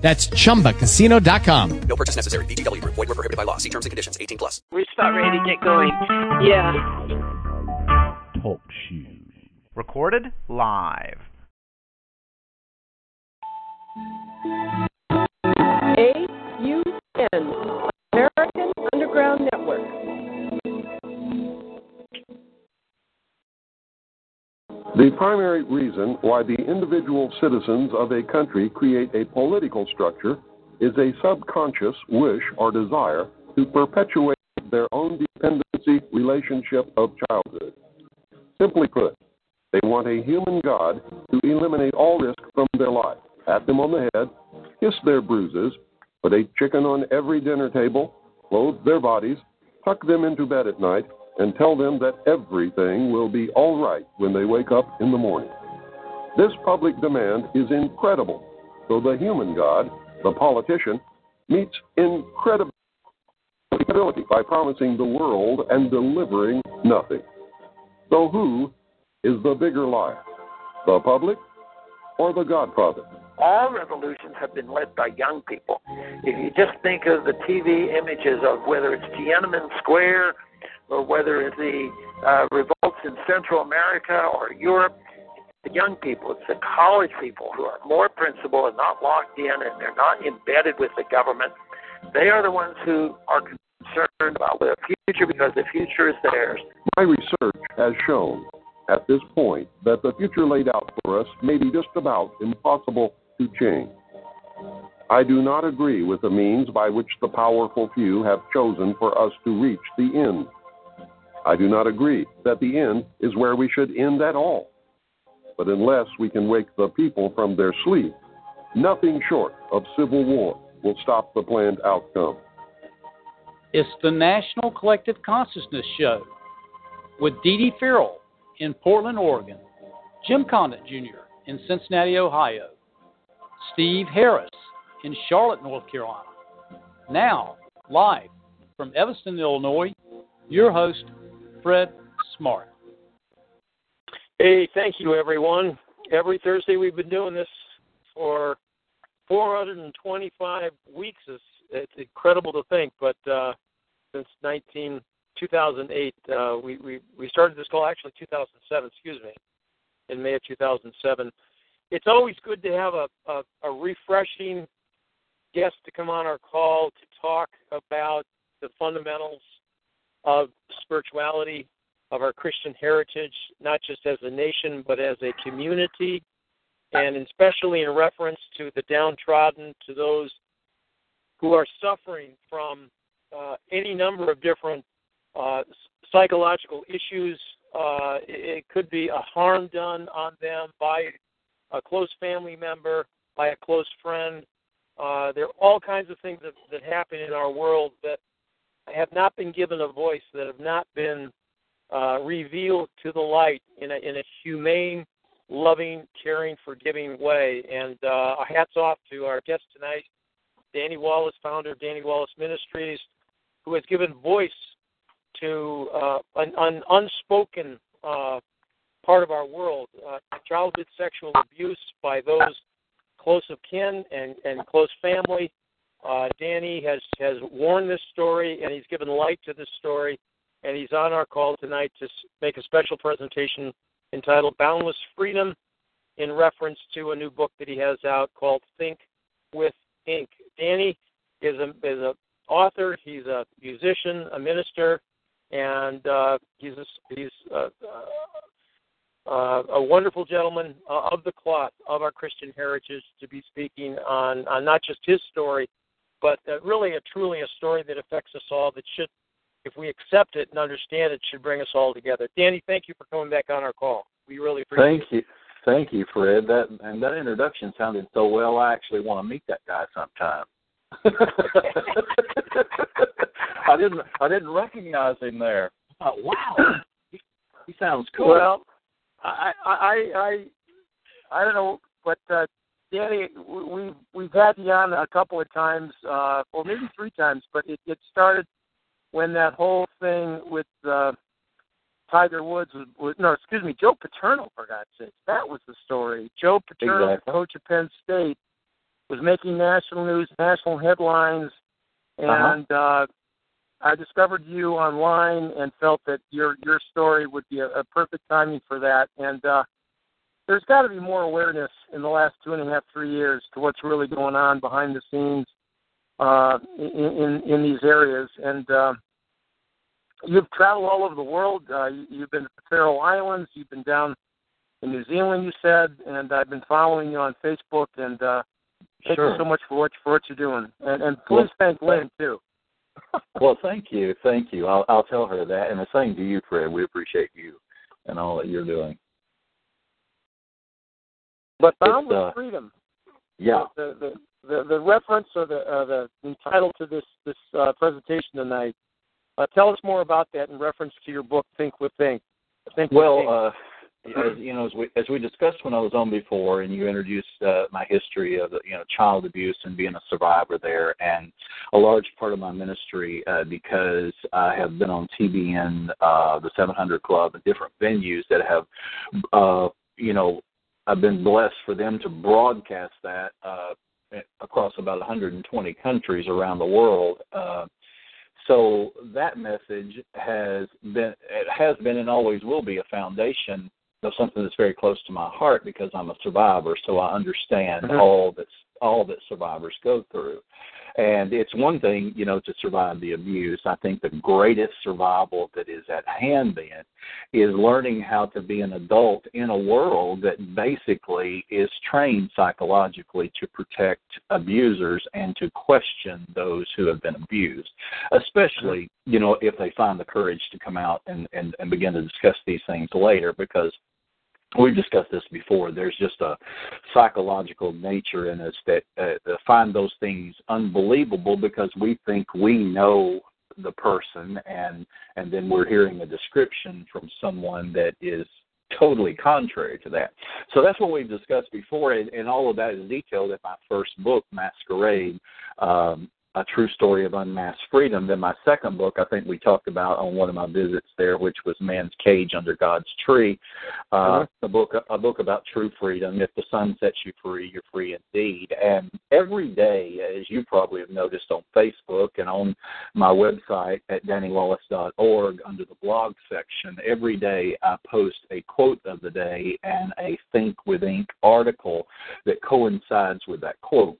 That's chumbacasino.com. No purchase necessary. VGW Group. Void were prohibited by law. See terms and conditions. 18 plus. We're about ready to get going. Yeah. Talk shoes. Recorded live. AUN, The primary reason why the individual citizens of a country create a political structure is a subconscious wish or desire to perpetuate their own dependency relationship of childhood. Simply put, they want a human God to eliminate all risk from their life, pat them on the head, kiss their bruises, put a chicken on every dinner table, clothe their bodies, tuck them into bed at night, and tell them that everything will be all right when they wake up in the morning. This public demand is incredible, so the human God, the politician, meets incredibility by promising the world and delivering nothing. So, who is the bigger liar, the public or the Godfather? All revolutions have been led by young people. If you just think of the TV images of whether it's Tiananmen Square or whether it's the uh, revolts in Central America or Europe, the young people, it's the college people who are more principled and not locked in and they're not embedded with the government. They are the ones who are concerned about the future because the future is theirs. My research has shown at this point that the future laid out for us may be just about impossible to change. I do not agree with the means by which the powerful few have chosen for us to reach the end. I do not agree that the end is where we should end at all. But unless we can wake the people from their sleep, nothing short of civil war will stop the planned outcome. It's the National Collective Consciousness Show with Dee Dee Farrell in Portland, Oregon, Jim Condit Jr. in Cincinnati, Ohio, Steve Harris in Charlotte, North Carolina. Now, live from Evanston, Illinois, your host, Fred Smart. Hey, thank you, everyone. Every Thursday we've been doing this for 425 weeks. It's, it's incredible to think, but uh, since 19, 2008, uh, we, we, we started this call, actually 2007, excuse me, in May of 2007. It's always good to have a, a, a refreshing guest to come on our call to talk about the fundamentals of spirituality, of our Christian heritage, not just as a nation, but as a community, and especially in reference to the downtrodden, to those who are suffering from uh, any number of different uh, psychological issues. Uh, it could be a harm done on them by a close family member, by a close friend. Uh, there are all kinds of things that, that happen in our world that have not been given a voice, that have not been uh, revealed to the light in a, in a humane, loving, caring, forgiving way. And uh, hats off to our guest tonight, Danny Wallace, founder of Danny Wallace Ministries, who has given voice to uh, an, an unspoken uh, part of our world, uh, childhood sexual abuse by those close of kin and, and close family. Uh, Danny has has worn this story and he's given light to this story, and he's on our call tonight to make a special presentation entitled "Boundless Freedom," in reference to a new book that he has out called "Think with Ink." Danny is a is a author. He's a musician, a minister, and uh, he's a, he's uh, uh, a wonderful gentleman uh, of the cloth of our Christian heritage to be speaking on, on not just his story, but uh, really a truly a story that affects us all. That should, if we accept it and understand it, should bring us all together. Danny, thank you for coming back on our call. We really appreciate it. thank it. you. Thank you, Fred. That and that introduction sounded so well. I actually want to meet that guy sometime. I didn't I didn't recognize him there. Oh, wow, he, he sounds cool. Well, I I I I don't know, but uh, Danny, we we've had you on a couple of times, uh, or maybe three times, but it, it started when that whole thing with uh, Tiger Woods was, was no, excuse me, Joe Paterno for God's sake. That was the story. Joe Paterno, Exactly. coach of Penn State, was making national news, national headlines, and uh I discovered you online and felt that your your story would be a, a perfect timing for that. And uh, there's got to be more awareness in the last two and a half, three years to what's really going on behind the scenes uh, in, in in these areas. And uh, you've traveled all over the world. Uh, you- you've been to the Faroe Islands. You've been down in New Zealand. You said, and I've been following you on Facebook. And uh, thank Sure. you so much for what for what you're doing. And, and please Well, thank Lynn too. Well, thank you, thank you. I'll I'll tell her that, and the same to you, Fred. We appreciate you and all that you're doing. But bound It's, with uh, freedom. Yeah. The the the, the reference or the uh, the the title to this this uh, presentation tonight. Uh, tell us more about that in reference to your book, Think with Ink. Think with Ink. Well, uh, as you know, as we as we discussed when I was on before, and you introduced uh, my history of you know child abuse and being a survivor there, and a large part of my ministry uh, because I have been on TBN, uh, the 700 Club, and different venues that have, uh, you know, I've been blessed for them to broadcast that uh, across about 120 countries around the world. Uh, so that message has been, it has been, and always will be a foundation of something that's very close to my heart because I'm a survivor. So I understand Mhm. all that's all that survivors go through. And it's one thing, you know, to survive the abuse. I think the greatest survival that is at hand then is learning how to be an adult in a world that basically is trained psychologically to protect abusers and to question those who have been abused, especially, you know, if they find the courage to come out and, and, and begin to discuss these things later because we've discussed this before. There's just a psychological nature in us that uh, find those things unbelievable because we think we know the person, and and then we're hearing a description from someone that is totally contrary to that. So that's what we've discussed before, and, and all of that is detailed in my first book, Masquerade. Um, a true story of unmasked freedom. Then my second book, I think we talked about on one of my visits there, which was Man's Cage Under God's Tree, uh, Mhm. a book a book about true freedom. If the Son sets you free, you're free indeed. And every day, as you probably have noticed on Facebook and on my website at dannywallace.org under the blog section, every day I post a quote of the day and a Think with Ink article that coincides with that quote.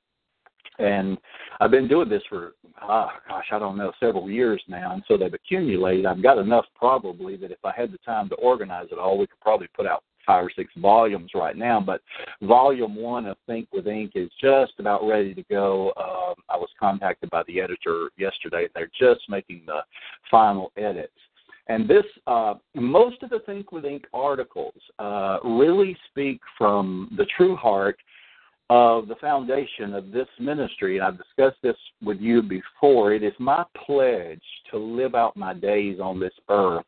And I've been doing this for, ah, gosh, I don't know, several years now. And so they've accumulated. I've got enough probably that if I had the time to organize it all, we could probably put out five or six volumes right now. But volume one of Think with Ink is just about ready to go. Um, I was contacted by the editor yesterday. And they're just making the final edits. And this, uh, most of the Think with Ink articles uh, really speak from the true heart of the foundation of this ministry, and I've discussed this with you before, it is my pledge to live out my days on this earth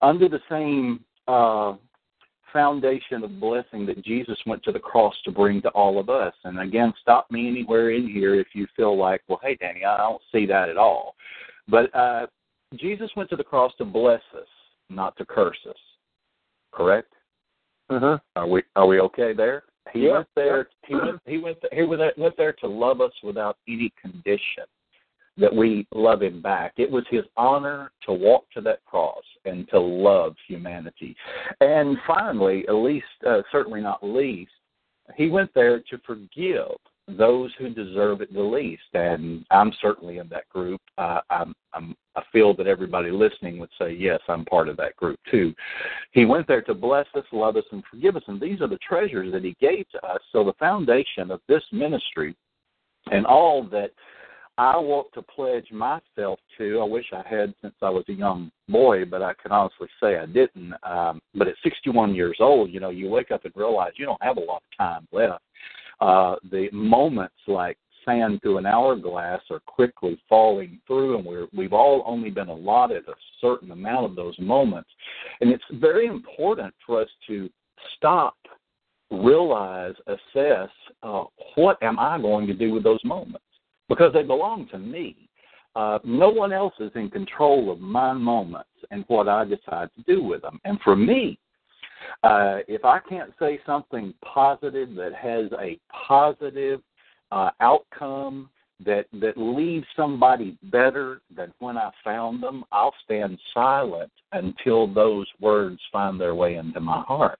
under the same uh, foundation of blessing that Jesus went to the cross to bring to all of us. And again, stop me anywhere in here if you feel like, well, hey, Danny, I don't see that at all. But uh, Jesus went to the cross to bless us, not to curse us. Correct? Mhm. Are we are we okay there? He Yeah, went there. He went. He went. He went there, went there to love us without any condition that we love him back. It was his honor to walk to that cross and to love humanity. And finally, at least, uh, certainly not least, he went there to forgive those who deserve it the least. And I'm certainly in that group. Uh, I'm, I'm, I feel that everybody listening would say, yes, I'm part of that group too. He went there to bless us, love us, and forgive us. And these are the treasures that he gave to us. So the foundation of this ministry and all that I want to pledge myself to. I wish I had since I was a young boy, but I can honestly say I didn't. Um, but at 61 years old, you know, you wake up and realize you don't have a lot of time left. Uh, the moments like sand through an hourglass are quickly falling through, and we're, we've all only been allotted a certain amount of those moments. And it's very important for us to stop, realize, assess uh, what am I going to do with those moments because they belong to me. Uh, no one else is in control of my moments and what I decide to do with them. And for me, uh, if I can't say something positive that has a positive uh, outcome that that leaves somebody better than when I found them, I'll stand silent until those words find their way into my heart.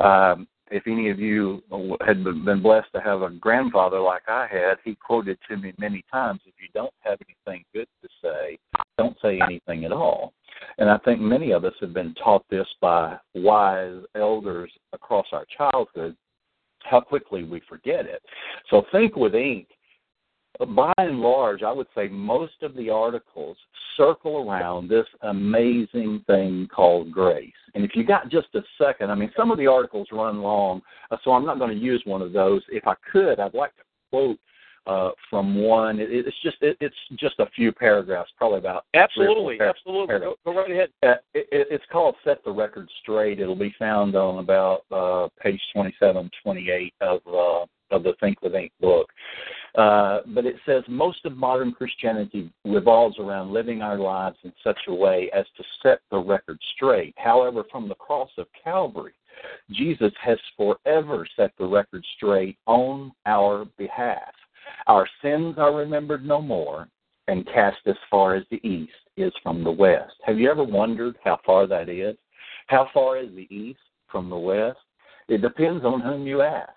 Um, if any of you had been blessed to have a grandfather like I had, he quoted to me many times, if you don't have anything good to say, don't say anything at all. And I think many of us have been taught this by wise elders across our childhood, how quickly we forget it. So Think with Ink by and large, I would say most of the articles circle around this amazing thing called grace. And if you got just a second, I mean, some of the articles run long, uh, so I'm not going to use one of those. If I could, I'd like to quote uh, from one. It, it's just it, it's just a few paragraphs, probably about absolutely, absolutely. Go, go, right ahead. Uh, it, it's called "Set the Record Straight." It'll be found on about uh, page 27, 28 of uh, of the Think with Ink book. Uh, but it says most of modern Christianity revolves around living our lives in such a way as to set the record straight. However, from the cross of Calvary, Jesus has forever set the record straight on our behalf. Our sins are remembered no more and cast as far as the east is from the west. Have you ever wondered how far that is? How far is the east from the west? It depends on whom you ask.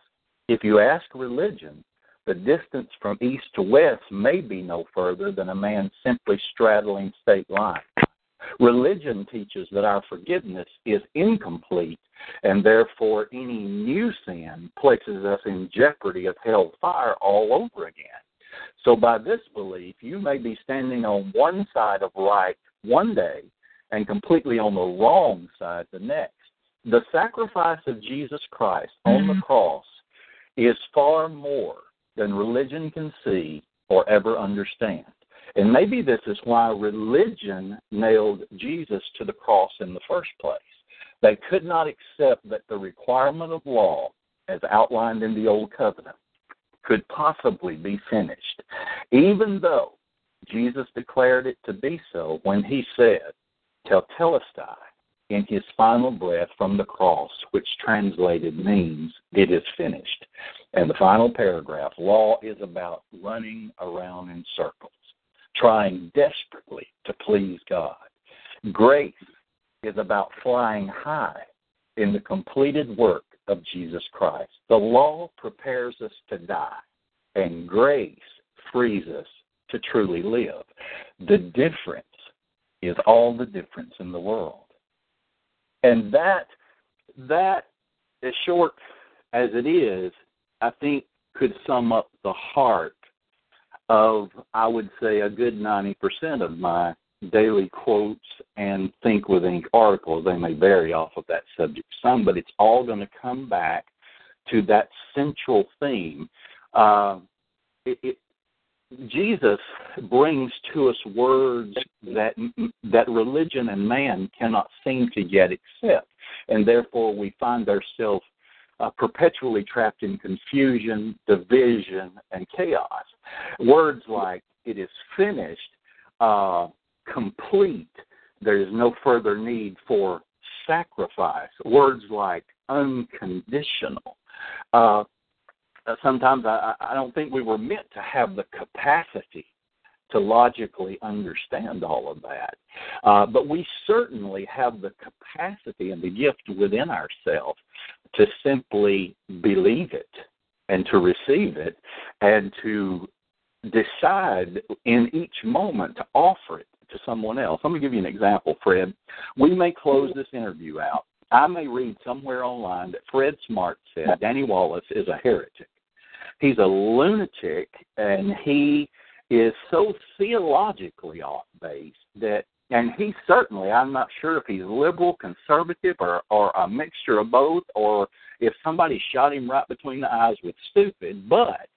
If you ask religion, the distance from east to west may be no further than a man simply straddling state lines. Religion teaches that our forgiveness is incomplete, and therefore any new sin places us in jeopardy of hell fire all over again. So, by this belief, you may be standing on one side of right one day and completely on the wrong side the next. The sacrifice of Jesus Christ on the mm-hmm. cross is far more than religion can see or ever understand. And maybe this is why religion nailed Jesus to the cross in the first place. They could not accept that the requirement of law, as outlined in the Old Covenant, could possibly be finished, even though Jesus declared it to be so when he said, Tetelestai, in his final breath from the cross, which translated means, it is finished. And the final paragraph law is about running around in circles, trying desperately to please God. Grace is about flying high in the completed work of Jesus Christ. The law prepares us to die, and grace frees us to truly live. The difference is all the difference in the world. And that that as short as it is, I think could sum up the heart of, I would say, a good 90% of my daily quotes and Think with Ink articles. They may vary off of that subject some, but it's all going to come back to that central theme. Uh, it, it, Jesus brings to us words that that religion and man cannot seem to yet accept, and therefore we find ourselves uh, perpetually trapped in confusion, division, and chaos. Words like "it is finished," uh, "complete," there is no further need for sacrifice. Words like unconditional. Uh, sometimes I, I don't think we were meant to have the capacity to logically understand all of that. Uh, but we certainly have the capacity and the gift within ourselves to simply believe it and to receive it and to decide in each moment to offer it to someone else. Let me give you an example, Fred. We may close this interview out. I may read somewhere online that Fred Smart said Danny Wallace is a heretic. He's a lunatic and he is so theologically off base that and he certainly I'm not sure if he's liberal, conservative or or a mixture of both or if somebody shot him right between the eyes with stupid, but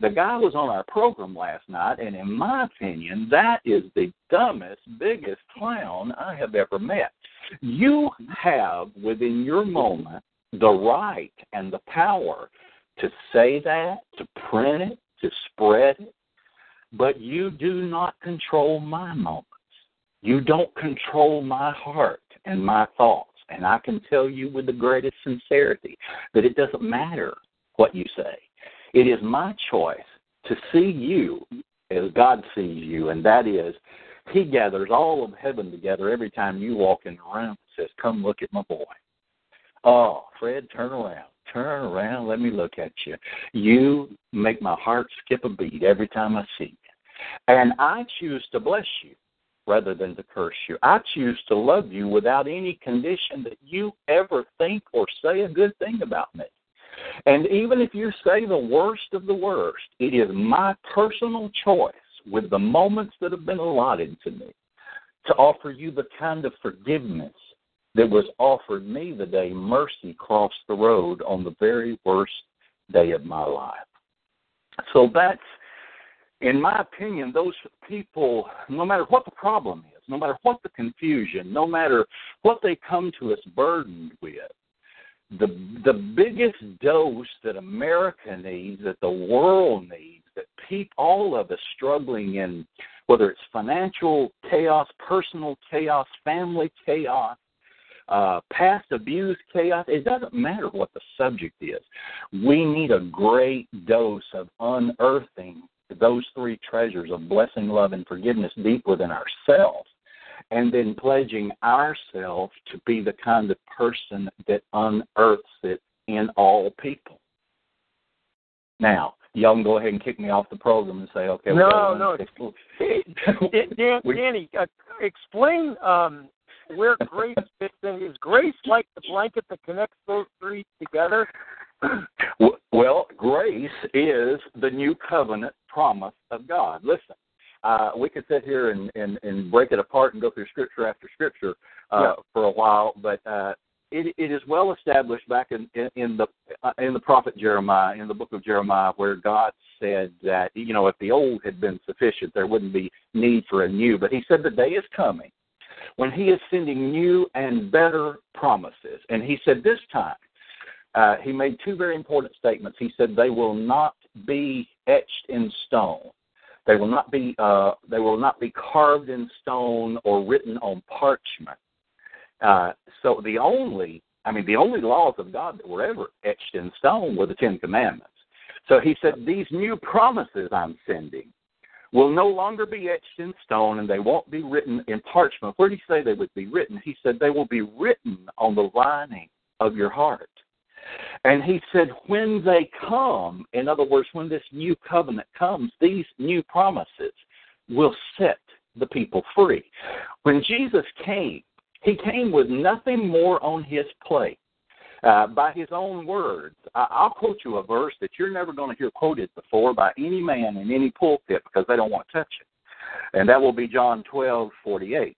The guy was on our program last night, and in my opinion, that is the dumbest, biggest clown I have ever met. You have within your moment the right and the power to say that, to print it, to spread it, but you do not control my moments. You don't control my heart and my thoughts. And I can tell you with the greatest sincerity that it doesn't matter what you say. It is my choice to see you as God sees you, and that is, He gathers all of heaven together every time you walk in the room and says, Come look at my boy. Oh, Fred, turn around. Turn around. Let me look at you. You make my heart skip a beat every time I see you. And I choose to bless you rather than to curse you. I choose to love you without any condition that you ever think or say a good thing about me. And even if you say the worst of the worst, it is my personal choice with the moments that have been allotted to me to offer you the kind of forgiveness that was offered me the day mercy crossed the road on the very worst day of my life. So that's, in my opinion, those people, no matter what the problem is, no matter what the confusion, no matter what they come to us burdened with, the the biggest dose that America needs, that the world needs, that people, all of us struggling in, whether it's financial chaos, personal chaos, family chaos, uh, past abuse, chaos, it doesn't matter what the subject is. We need a great dose of unearthing those three treasures of blessing, love, and forgiveness deep within ourselves and then pledging ourselves to be the kind of person that unearths it in all people. Now, y'all can go ahead and kick me off the program and say, okay. No, no. Dan, Danny, uh, explain um, where grace fits in. Is grace like the blanket that connects those three together? well, grace is the new covenant promise of God. Listen, uh, we could sit here and, and, and break it apart and go through scripture after scripture uh, yeah. for a while, but uh, it, it is well established back in, in, in the uh, in the prophet Jeremiah, in the book of Jeremiah, where God said that you know if the old had been sufficient, there wouldn't be need for a new. But He said the day is coming when He is sending new and better promises, and He said this time. Uh, he made two very important statements. He said they will not be etched in stone. They will not be uh, they will not be carved in stone or written on parchment. Uh, so the only I mean the only laws of God that were ever etched in stone were the Ten Commandments. So he said these new promises I'm sending will no longer be etched in stone and they won't be written in parchment. Where did he say they would be written? He said they will be written on the lining of your heart. And he said, when they come, in other words, when this new covenant comes, these new promises will set the people free. When Jesus came, he came with nothing more on his plate. Uh, by his own words, I- I'll quote you a verse that you're never going to hear quoted before by any man in any pulpit because they don't want to touch it. And that will be John twelve forty eight,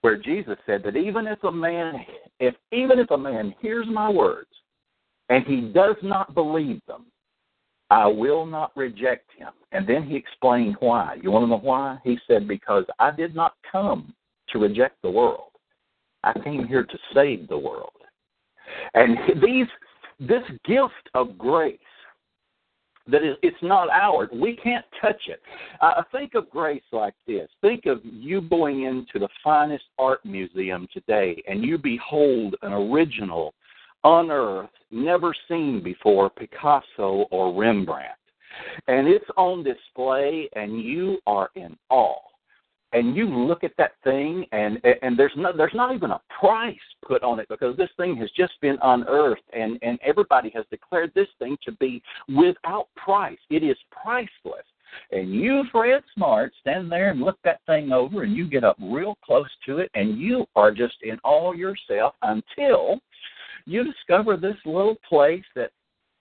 where Jesus said that even if a man if even if a man hears my words and he does not believe them, I will not reject him. And then he explained why. You want to know why? He said, Because I did not come to reject the world. I came here to save the world. And these this gift of grace that is it's not ours. We can't touch it. Uh, think of grace like this. Think of you going into the finest art museum today and you behold an original unearthed, never seen before Picasso or Rembrandt. And it's on display, and you are in awe. And you look at that thing, and and there's no there's not even a price put on it because this thing has just been unearthed, and and everybody has declared this thing to be without price. It is priceless. And you, Fred Smart, stand there and look that thing over, and you get up real close to it, and you are just in awe yourself until you discover this little place that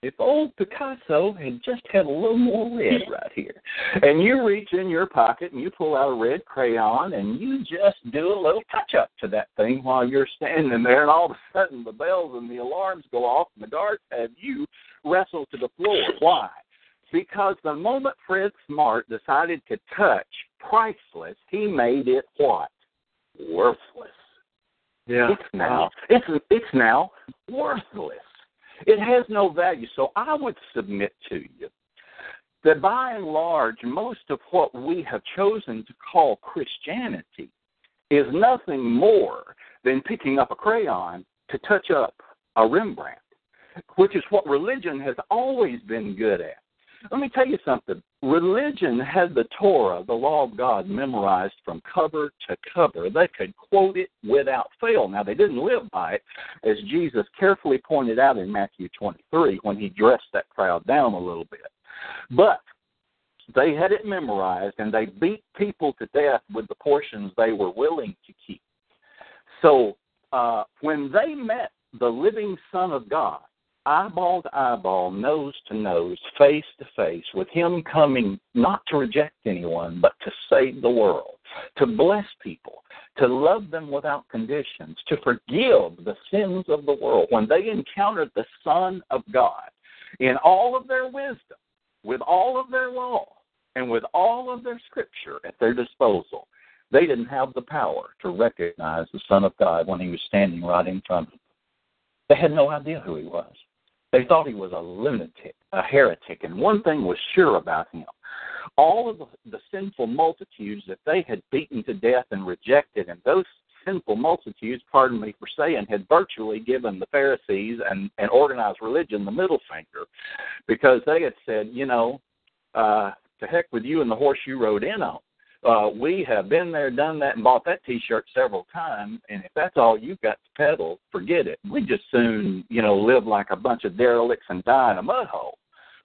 if old Picasso had just had a little more red right here, and you reach in your pocket and you pull out a red crayon and you just do a little touch up to that thing while you're standing there, and all of a sudden the bells and the alarms go off and the guards have you wrestle to the floor. Why? Because the moment Fred Smart decided to touch priceless, he made it what? Worthless. Yeah. It's now it's it's now worthless. It has no value. So I would submit to you that by and large, most of what we have chosen to call Christianity is nothing more than picking up a crayon to touch up a Rembrandt, which is what religion has always been good at. Let me tell you something. Religion had the Torah, the law of God, memorized from cover to cover. They could quote it without fail. Now, they didn't live by it, as Jesus carefully pointed out in Matthew 23 when he dressed that crowd down a little bit. But they had it memorized, and they beat people to death with the portions they were willing to keep. So, uh, when they met the living Son of God, eyeball to eyeball, nose to nose, face to face, with Him coming not to reject anyone, but to save the world, to bless people, to love them without conditions, to forgive the sins of the world. When they encountered the Son of God in all of their wisdom, with all of their law, and with all of their scripture at their disposal, they didn't have the power to recognize the Son of God when He was standing right in front of them. They had no idea who He was. They thought he was a lunatic, a heretic, and one thing was sure about him. All of the, the sinful multitudes that they had beaten to death and rejected, and those sinful multitudes, pardon me for saying, had virtually given the Pharisees and, and organized religion the middle finger because they had said, you know, uh, to heck with you and the horse you rode in on. Uh, we have been there, done that, and bought that T-shirt several times. And if that's all you've got to peddle, forget it. We just soon, you know, live like a bunch of derelicts and die in a mud hole.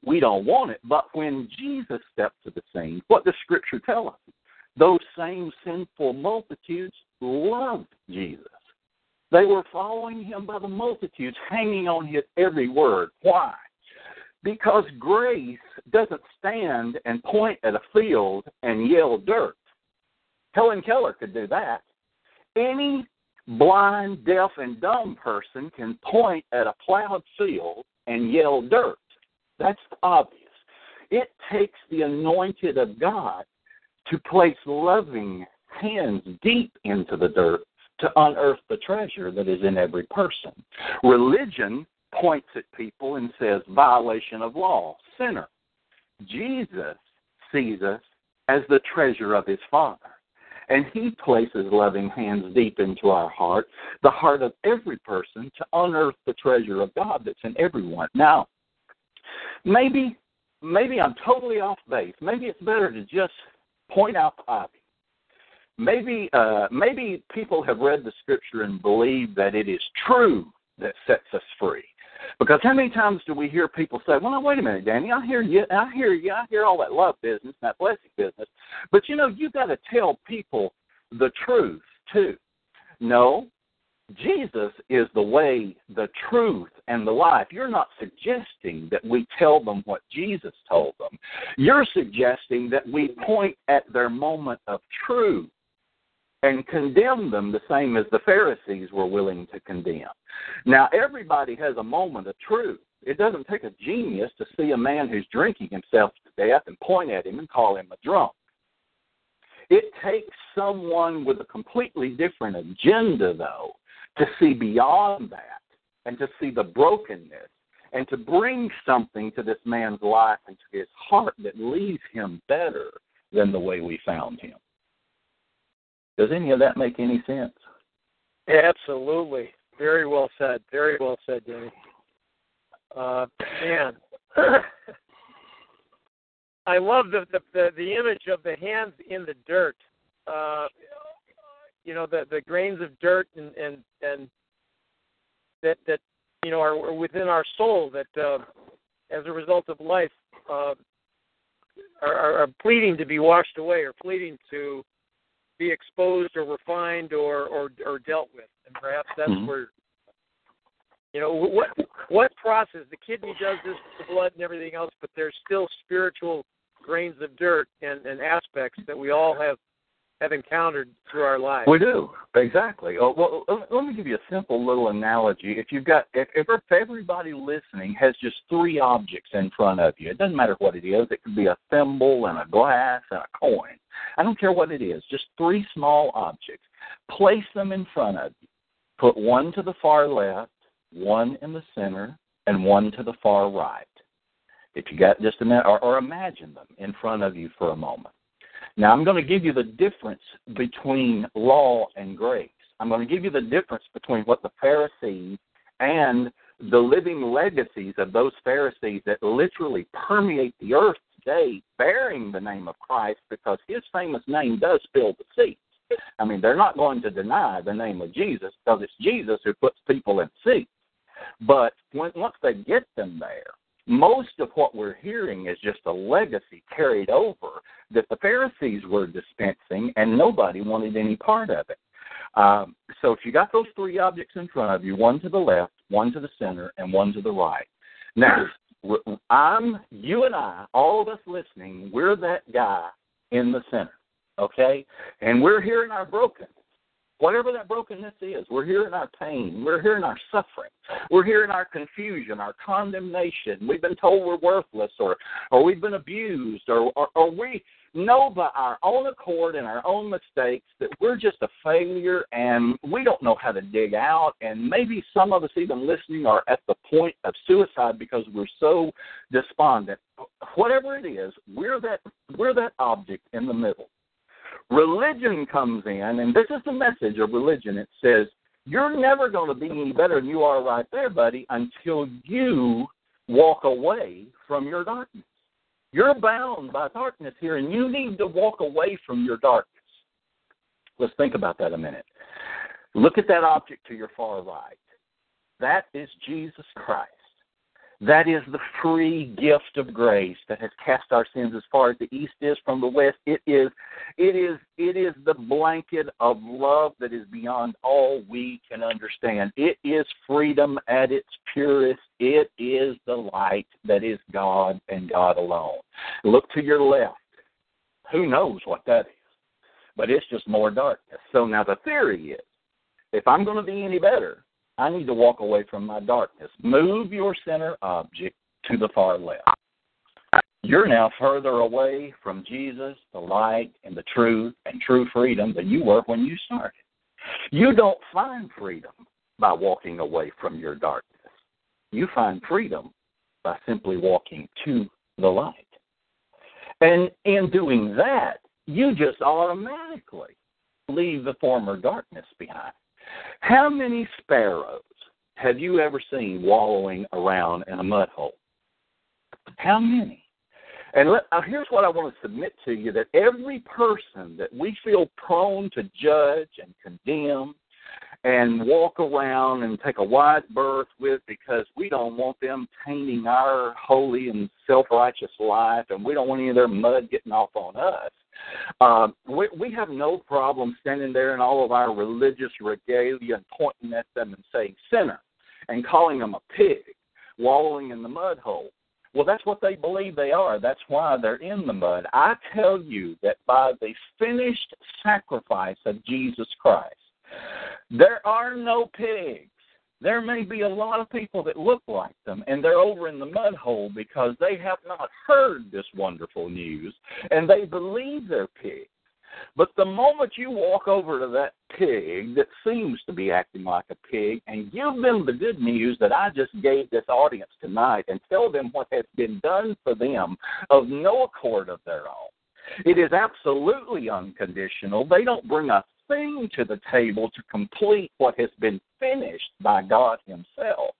We don't want it. But when Jesus stepped to the scene, what does Scripture tell us? Those same sinful multitudes loved Jesus. They were following him by the multitudes, hanging on his every word. Why? Because grace doesn't stand and point at a field and yell dirt. Helen Keller could do that. Any blind, deaf, and dumb person can point at a plowed field and yell dirt. That's obvious. It takes the anointed of God to place loving hands deep into the dirt to unearth the treasure that is in every person. Religion points at people and says, violation of law, sinner. Jesus sees us as the treasure of his Father. And he places loving hands deep into our heart, the heart of every person, to unearth the treasure of God that's in everyone. Now, maybe maybe I'm totally off base. Maybe it's better to just point out the obvious. Maybe uh, maybe people have read the scripture and believe that it is true that sets us free. Because how many times do we hear people say, "Well, now wait a minute, Danny. I hear you. I hear you. I hear all that love business, that blessing business, but you know, you got to tell people the truth too." No, Jesus is the way, the truth, and the life. You're not suggesting that we tell them what Jesus told them. You're suggesting that we point at their moment of truth and condemn them the same as the Pharisees were willing to condemn. Now, everybody has a moment of truth. It doesn't take a genius to see a man who's drinking himself to death and point at him and call him a drunk. It takes someone with a completely different agenda, though, to see beyond that and to see the brokenness and to bring something to this man's life and to his heart that leaves him better than the way we found him. Does any of that make any sense? Absolutely. Very well said. Very well said, Danny. Uh, man, I love the, the the the image of the hands in the dirt. Uh, you know, the the grains of dirt and and and that that you know are within our soul that uh, as a result of life uh, are, are pleading to be washed away or pleading to be exposed or refined or or, or dealt with, and perhaps that's Mhm. where you know what what process the kidney does this with the blood and everything else, but there's still spiritual grains of dirt and, and aspects that we all have have encountered through our lives. We do exactly. Oh, well, let- me give you a simple little analogy. If you've got, if, if everybody listening has just three objects in front of you, it doesn't matter what it is. It could be a thimble and a glass and a coin. I don't care what it is. Just three small objects. Place them in front of you. Put one to the far left, one in the center, and one to the far right. If you got just a minute, or, or imagine them in front of you for a moment. Now, I'm going to give you the difference between law and grace. I'm going to give you the difference between what the Pharisees and the living legacies of those Pharisees that literally permeate the earth today, bearing the name of Christ, because his famous name does fill the seats. I mean, they're not going to deny the name of Jesus because it's Jesus who puts people in seats. But when, once they get them there, most of what we're hearing is just a legacy carried over that the Pharisees were dispensing, and nobody wanted any part of it. Um, so if you got those three objects in front of you, one to the left, one to the center, and one to the right. Now, I'm you and I, all of us listening, we're that guy in the center, okay? And we're here in our brokenness. Whatever that brokenness is, we're here in our pain, we're here in our suffering, we're here in our confusion, our condemnation. We've been told we're worthless, or or we've been abused, or or, or we know by our own accord and our own mistakes that we're just a failure and we don't know how to dig out. And maybe some of us, even listening, are at the point of suicide because we're so despondent. Whatever it is, we're that we're that object in the middle. Religion comes in, and this is the message of religion. It says, You're never going to be any better than you are right there, buddy, until you walk away from your darkness. You're bound by darkness here, and you need to walk away from your darkness. Let's think about that a minute. Look at that object to your far right. That is Jesus Christ. That is the free gift of grace that has cast our sins as far as the east is from the west. It is, it is, it is the blanket of love that is beyond all we can understand. It is freedom at its purest. It is the light that is God and God alone. Look to your left. Who knows what that is? But it's just more darkness. So now the theory is, if I'm going to be any better, I need to walk away from my darkness. Move your center object to the far left. You're now further away from Jesus, the light, and the truth, and true freedom than you were when you started. You don't find freedom by walking away from your darkness. You find freedom by simply walking to the light. And in doing that, you just automatically leave the former darkness behind. How many sparrows have you ever seen wallowing around in a mud hole? How many? And let, uh, here's what I want to submit to you that every person that we feel prone to judge and condemn and walk around and take a wide berth with because we don't want them tainting our holy and self righteous life and we don't want any of their mud getting off on us. Uh, we, we have no problem standing there in all of our religious regalia and pointing at them and saying sinner and calling them a pig, wallowing in the mud hole. Well, that's what they believe they are. That's why they're in the mud. I tell you that by the finished sacrifice of Jesus Christ, there are no pigs. There may be a lot of people that look like them, and they're over in the mud hole because they have not heard this wonderful news, and they believe they're pigs. But the moment you walk over to that pig that seems to be acting like a pig and give them the good news that I just gave this audience tonight and tell them what has been done for them of no accord of their own, it is absolutely unconditional. They don't bring a thing to the table to complete what has been finished by God Himself.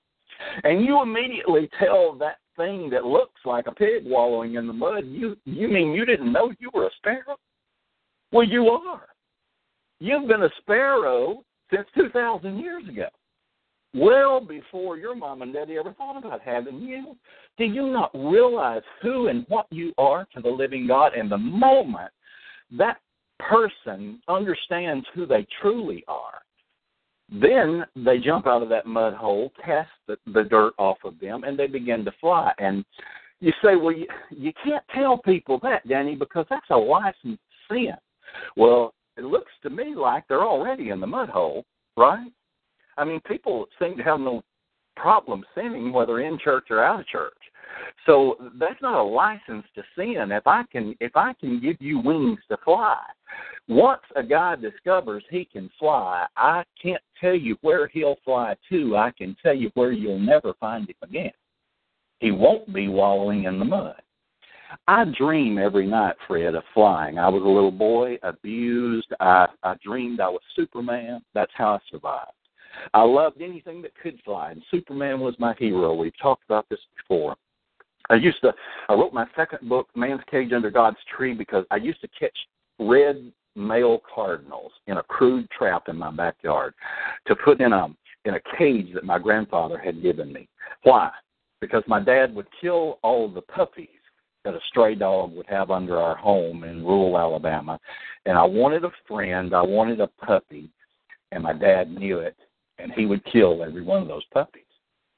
And you immediately tell that thing that looks like a pig wallowing in the mud, you you mean you didn't know you were a sparrow? Well, you are. You've been a sparrow since 2,000 years ago, well before your mom and daddy ever thought about having you. Do you not realize who and what you are to the living God? And the moment that person understands who they truly are, then they jump out of that mud hole, cast the, the dirt off of them, and they begin to fly. And you say, well, you, you can't tell people that, Danny, because that's a licensed sin. Well, it looks to me like they're already in the mud hole, right? I mean, people seem to have no problem sinning whether in church or out of church. So that's not a license to sin. If I can if I can give you wings to fly, once a guy discovers he can fly, I can't tell you where he'll fly to. I can tell you where you'll never find him again. He won't be wallowing in the mud. I dream every night, Fred, of flying. I was a little boy, abused. I, I dreamed I was Superman. That's how I survived. I loved anything that could fly, and Superman was my hero. We've talked about this before. I used to. I wrote my second book, Man's Cage Under God's Tree, because I used to catch red male cardinals in a crude trap in my backyard to put in a in a cage that my grandfather had given me. Why? Because my dad would kill all the puppies that a stray dog would have under our home in rural Alabama, and I wanted a friend. I wanted a puppy, and my dad knew it, and he would kill every one of those puppies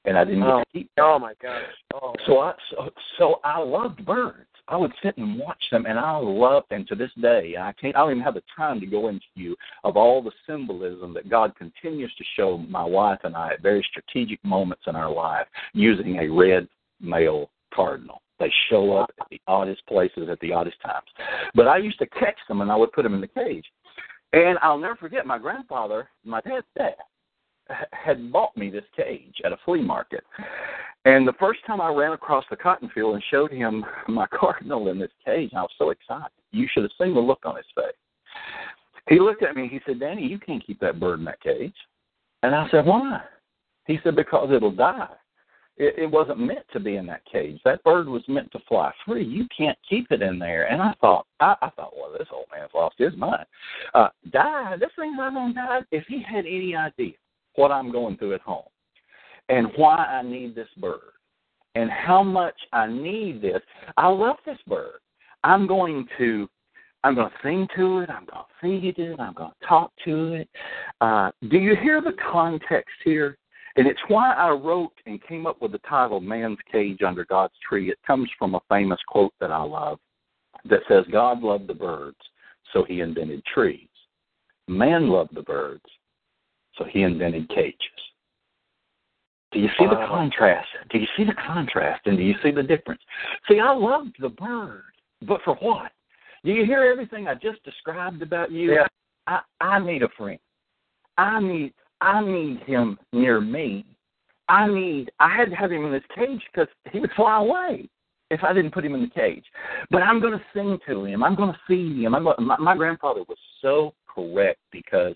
and I didn't oh, get to keep. Them. Oh my gosh! Oh. So I so, so I loved birds. I would sit and watch them, and I loved. And to this day, I can't. I don't even have the time to go into you of all the symbolism that God continues to show my wife and I at very strategic moments in our life using a red male cardinal. They show up at the oddest places at the oddest times. But I used to catch them, and I would put them in the cage. And I'll never forget my grandfather, my dad's dad had bought me this cage at a flea market. And the first time I ran across the cotton field and showed him my cardinal in this cage, I was so excited. You should have seen the look on his face. He looked at me and he said, Danny, you can't keep that bird in that cage. And I said, Why? He said, Because it'll die. It, it wasn't meant to be in that cage. That bird was meant to fly free. You can't keep it in there. And I thought, I, I thought, well, this old man's lost his mind. Uh, die? This thing's not going to die. If he had any idea what I'm going through at home and why I need this bird and how much I need this. I love this bird. I'm going to I'm going to sing to it. I'm going to feed it. I'm going to talk to it. Uh, do you hear the context here? And it's why I wrote and came up with the title Man's Cage Under God's Tree. It comes from a famous quote that I love that says, God loved the birds, so he invented trees. Man loved the birds, so he invented cages. Do you see the contrast? Do you see the contrast and do you see the difference? See, I loved the bird, but for what? Do you hear everything I just described about you? Yeah. I, I need a friend. I need I need him near me. I need I had to have him in this cage because he would fly away if I didn't put him in the cage. But I'm going to sing to him. I'm going to feed him. I'm my, my grandfather was so correct because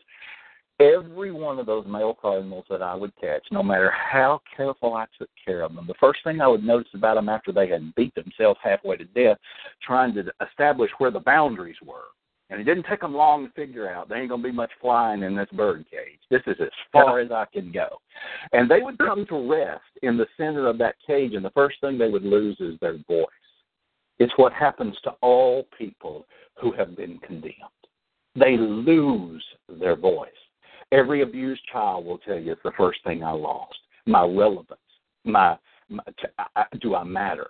every one of those male cardinals that I would catch, no matter how careful I took care of them, the first thing I would notice about them after they had beat themselves halfway to death, trying to establish where the boundaries were. And it didn't take them long to figure out there ain't going to be much flying in this bird cage. This is as far as I can go. And they would come to rest in the center of that cage, and the first thing they would lose is their voice. It's what happens to all people who have been condemned. They lose their voice. Every abused child will tell you it's the first thing I lost. My relevance. My, my I, do I matter?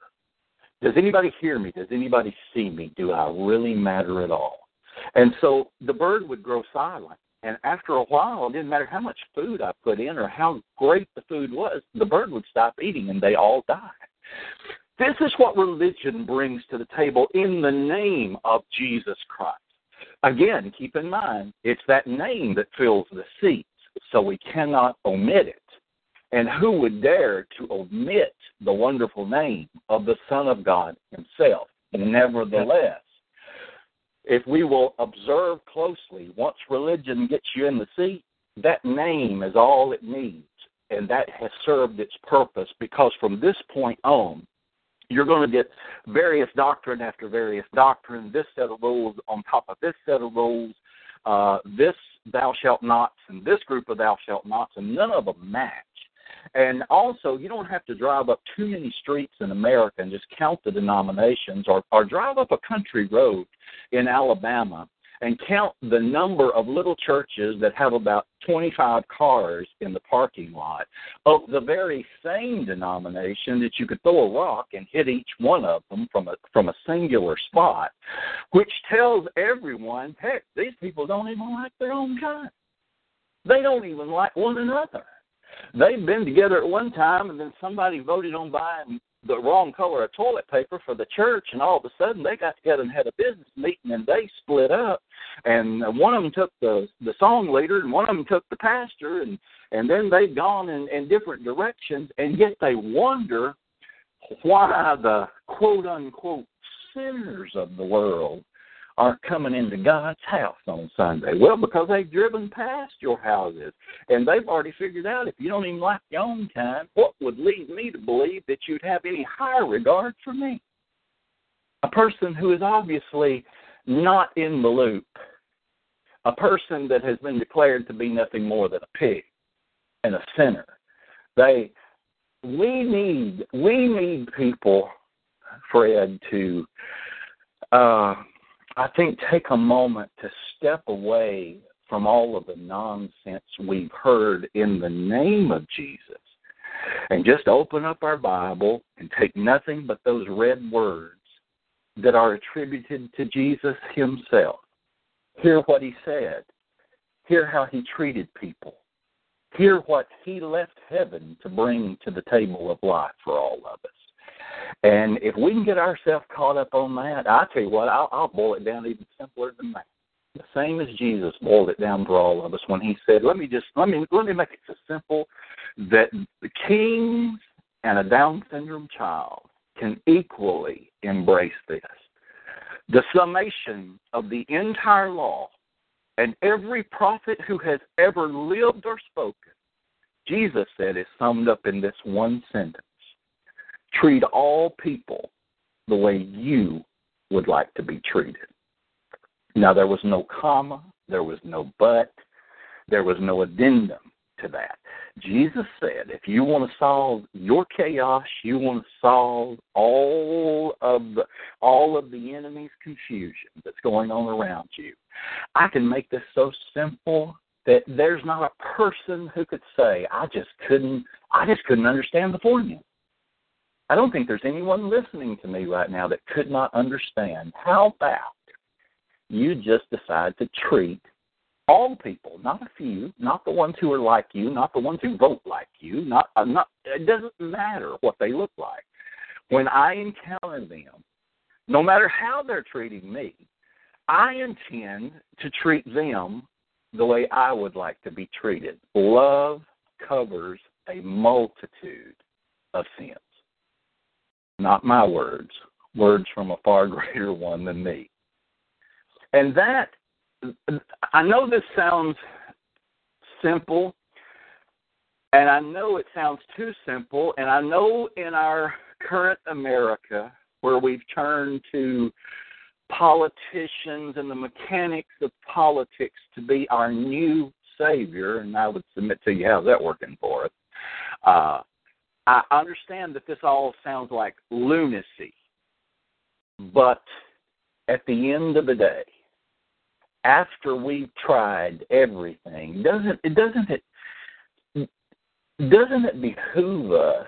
Does anybody hear me? Does anybody see me? Do I really matter at all? And so the bird would grow silent. And after a while, it didn't matter how much food I put in or how great the food was, the bird would stop eating and they all died. This is what religion brings to the table in the name of Jesus Christ. Again, keep in mind, it's that name that fills the seats, so we cannot omit it. And who would dare to omit the wonderful name of the Son of God Himself? Nevertheless, if we will observe closely, once religion gets you in the seat, that name is all it needs. And that has served its purpose because from this point on, you're going to get various doctrine after various doctrine, this set of rules on top of this set of rules, uh, this thou shalt nots and this group of thou shalt nots, and none of them match. And also, you don't have to drive up too many streets in America and just count the denominations, or, or drive up a country road in Alabama and count the number of little churches that have about 25 cars in the parking lot of the very same denomination that you could throw a rock and hit each one of them from a from a singular spot, which tells everyone, heck, these people don't even like their own kind. They don't even like one another. They've been together at one time, and then somebody voted on buying the wrong color of toilet paper for the church, and all of a sudden they got together and had a business meeting, and they split up. And one of them took the the song leader, and one of them took the pastor, and and then they've gone in, in different directions, and yet they wonder why the quote unquote sinners of the world aren't coming into God's house on Sunday? Well, because they've driven past your houses and they've already figured out if you don't even like your own kind, what would lead me to believe that you'd have any higher regard for me? A person who is obviously not in the loop, a person that has been declared to be nothing more than a pig and a sinner. They we need we need people, Fred, to uh, I think take a moment to step away from all of the nonsense we've heard in the name of Jesus and just open up our Bible and take nothing but those red words that are attributed to Jesus himself. Hear what he said. Hear how he treated people. Hear what he left heaven to bring to the table of life for all of us. And if we can get ourselves caught up on that, I tell you what, I'll, I'll boil it down even simpler than that. The same as Jesus boiled it down for all of us when he said, "Let me just let me let me make it so simple that the kings and a Down syndrome child can equally embrace this." The summation of the entire law and every prophet who has ever lived or spoken, Jesus said, is summed up in this one sentence treat all people the way you would like to be treated. Now, there was no comma, there was no but, there was no addendum to that. Jesus said, if you want to solve your chaos, you want to solve all of the all of the enemy's confusion that's going on around you, I can make this so simple that there's not a person who could say, I just couldn't I just couldn't understand the formula. I don't think there's anyone listening to me right now that could not understand. How about you just decide to treat all people, not a few, not the ones who are like you, not the ones who vote like you, not, uh, not it doesn't matter what they look like. When I encounter them, no matter how they're treating me, I intend to treat them the way I would like to be treated. Love covers a multitude of sins. Not my words, words from a far greater one than me. And that, I know this sounds simple, and I know it sounds too simple, and I know in our current America, where we've turned to politicians and the mechanics of politics to be our new savior, and I would submit to you how's that working for us. Uh, I understand that this all sounds like lunacy, but at the end of the day, after we've tried everything, doesn't it doesn't it doesn't it behoove us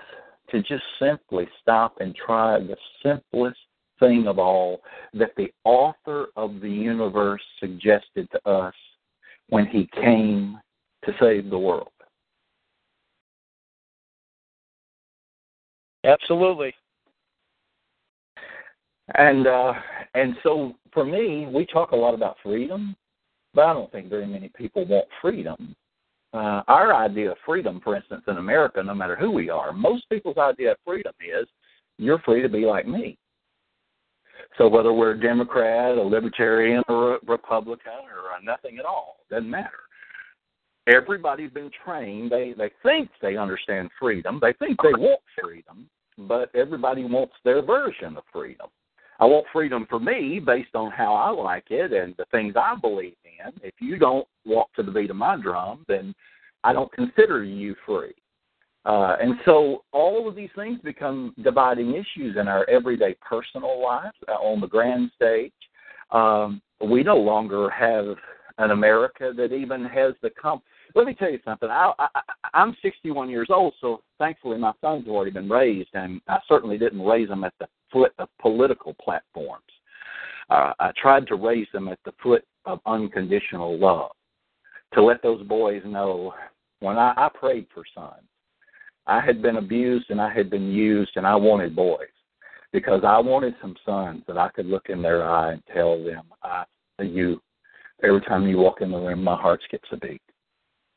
to just simply stop and try the simplest thing of all that the author of the universe suggested to us when he came to save the world? Absolutely. And uh, and so for me, we talk a lot about freedom, but I don't think very many people want freedom. Uh, our idea of freedom, for instance, in America, no matter who we are, most people's idea of freedom is you're free to be like me. So whether we're a Democrat, a Libertarian, or a Republican, or nothing at all, doesn't matter. Everybody's been trained. They they think they understand freedom. They think they want freedom, but everybody wants their version of freedom. I want freedom for me based on how I like it and the things I believe in. If you don't walk to the beat of my drum, then I don't consider you free. Uh, and so all of these things become dividing issues in our everyday personal lives uh, on the grand stage. Um, we no longer have an America that even has the comp. Let me tell you something. I, I, I'm 61 years old, so thankfully my sons have already been raised, and I certainly didn't raise them at the foot of political platforms. Uh, I tried to raise them at the foot of unconditional love, to let those boys know when I, I prayed for sons, I had been abused and I had been used, and I wanted boys because I wanted some sons that I could look in their eye and tell them, I, you, every time you walk in the room, my heart skips a beat.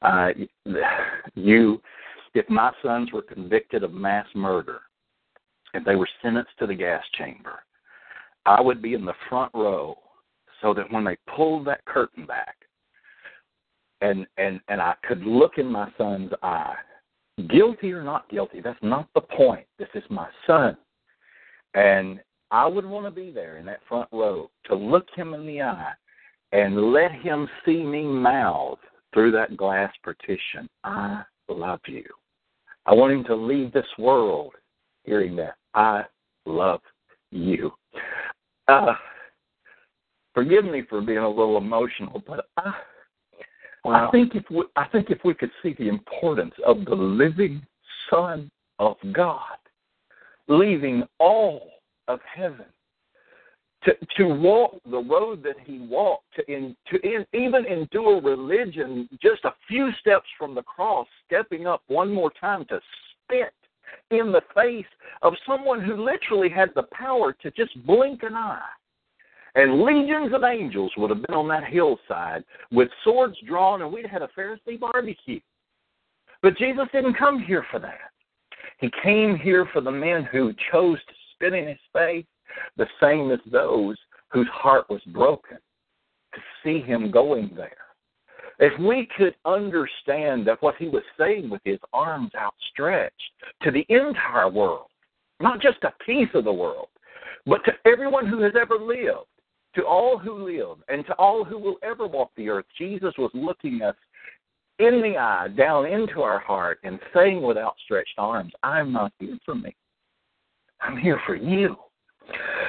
Uh, you, if my sons were convicted of mass murder, and they were sentenced to the gas chamber, I would be in the front row so that when they pulled that curtain back and and and I could look in my son's eye, guilty or not guilty, that's not the point. This is my son. And I would want to be there in that front row to look him in the eye and let him see me mouth through that glass partition, I love you. I want him to leave this world hearing that. I love you. Uh, forgive me for being a little emotional, but I, I think if we, I think if we could see the importance of the living Son of God, leaving all of heaven to to walk the road that he walked, to in, to in, even endure religion just a few steps from the cross, stepping up one more time to spit in the face of someone who literally had the power to just blink an eye. And legions of angels would have been on that hillside with swords drawn, and we'd had a Pharisee barbecue. But Jesus didn't come here for that. He came here for the men who chose to spit in his face, the same as those whose heart was broken to see him mm-hmm. going there. If we could understand that what he was saying with his arms outstretched to the entire world, not just a piece of the world, but to everyone who has ever lived, to all who live, and to all who will ever walk the earth, Jesus was looking us in the eye, down into our heart, and saying with outstretched arms, I'm not here for me. I'm here for you.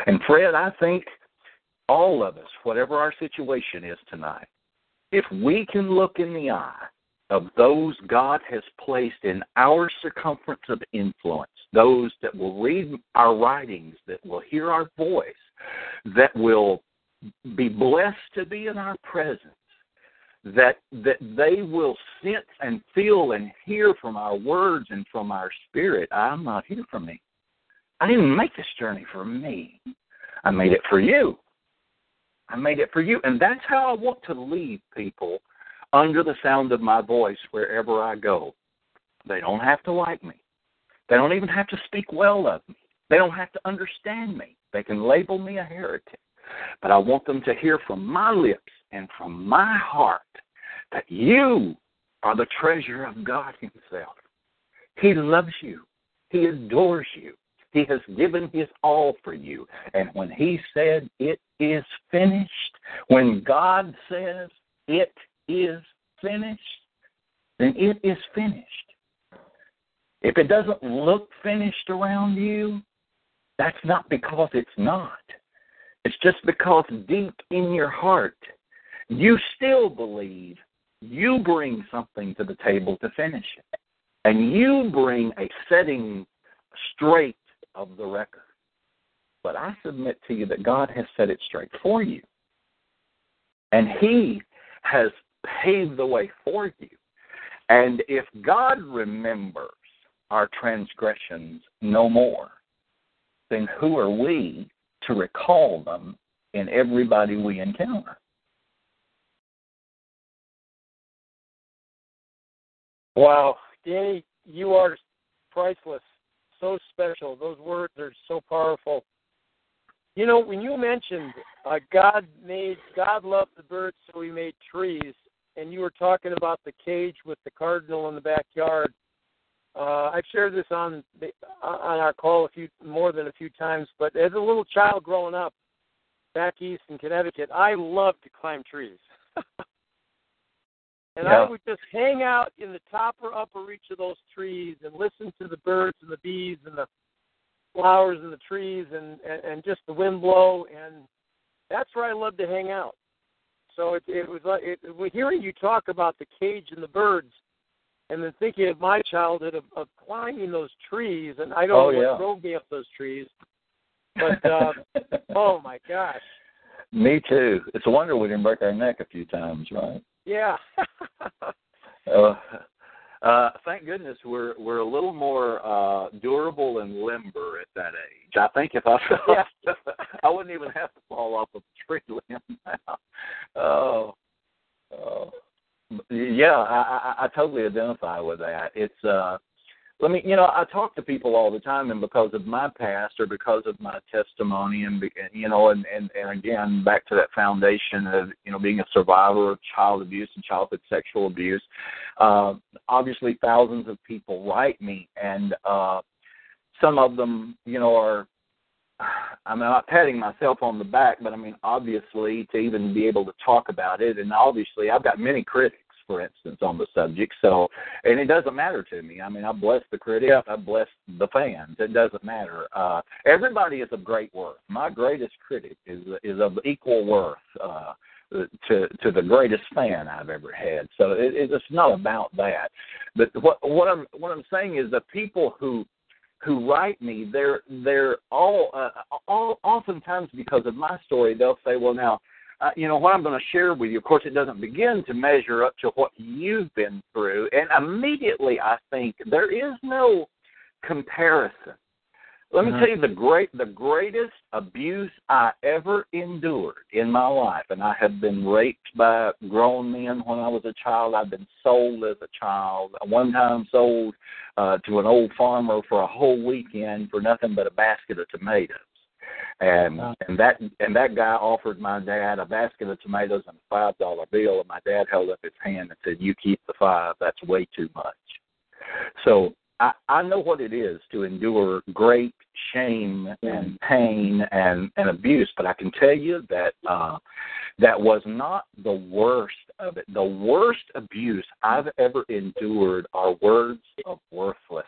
And Fred, I think all of us, whatever our situation is tonight, if we can look in the eye of those God has placed in our circumference of influence, those that will read our writings, that will hear our voice, that will be blessed to be in our presence, that that they will sense and feel and hear from our words and from our spirit. I'm not here for me. I didn't make this journey for me. I made it for you. I made it for you. And that's how I want to leave people under the sound of my voice wherever I go. They don't have to like me. They don't even have to speak well of me. They don't have to understand me. They can label me a heretic. But I want them to hear from my lips and from my heart that you are the treasure of God Himself. He loves you, He adores you, He has given His all for you. And when He said, It is finished, when God says, It is finished, then it is finished. If it doesn't look finished around you, that's not because it's not. It's just because deep in your heart, you still believe you bring something to the table to finish it. And you bring a setting straight of the record. But I submit to you that God has set it straight for you. And He has paved the way for you. And if God remembers our transgressions no more, then who are we to recall them in everybody we encounter? Wow, Danny, you are priceless, so special. Those words are so powerful. You know, when you mentioned uh, God made God loved the birds, so He made trees, and you were talking about the cage with the cardinal in the backyard. Uh, I've shared this on the, on our call a few more than a few times, but as a little child growing up back east in Connecticut, I loved to climb trees. And yeah. I would just hang out in the top or upper reach of those trees and listen to the birds and the bees and the flowers and the trees and, and, and just the wind blow. And that's where I love to hang out. So it, it was like it, hearing you talk about the cage and the birds, and then thinking of my childhood of, of climbing those trees, and I don't Oh, know yeah. what drove me up those trees, but uh, oh my gosh, Me too. It's a wonder we didn't break our neck a few times, right? Yeah. Uh, uh, thank goodness we're we're a little more uh, durable and limber at that age. I think if I fell, Yeah. I wouldn't even have to fall off a tree limb now. Oh, oh, yeah, I, I, I totally identify with that. It's uh, let me, you know, I talk to people all the time, and because of my past or because of my testimony, and you know, and and and again, back to that foundation of you know being a survivor of child abuse and childhood sexual abuse. Uh, obviously, thousands of people write me, and uh, some of them, you know, are. I'm not patting myself on the back, but I mean, obviously, to even be able to talk about it, and obviously, I've got many critics, for instance, on the subject. So, and it doesn't matter to me. I mean, I bless the critics, I bless the fans. It doesn't matter. Uh, everybody is of great worth. My greatest critic is is of equal worth. Uh, to to the greatest fan I've ever had. So it, it's not about that. But what what I'm what I'm saying is the people who who write me, they're they're all uh, all oftentimes because of my story, they'll say, well now. Uh, you know what I'm going to share with you. Of course, it doesn't begin to measure up to what you've been through, and immediately I think there is no comparison. Let me Mhm. tell you the great the greatest abuse I ever endured in my life, and I have been raped by grown men when I was a child. I've been sold as a child. One time sold uh, to an old farmer for a whole weekend for nothing but a basket of tomatoes. And and that and that guy offered my dad a basket of tomatoes and a five dollar bill, and my dad held up his hand and said, "You keep the five. That's way too much." So I, I know what it is to endure great shame and pain and, and abuse, but I can tell you that uh, that was not the worst of it. The worst abuse I've ever endured are words of worthlessness.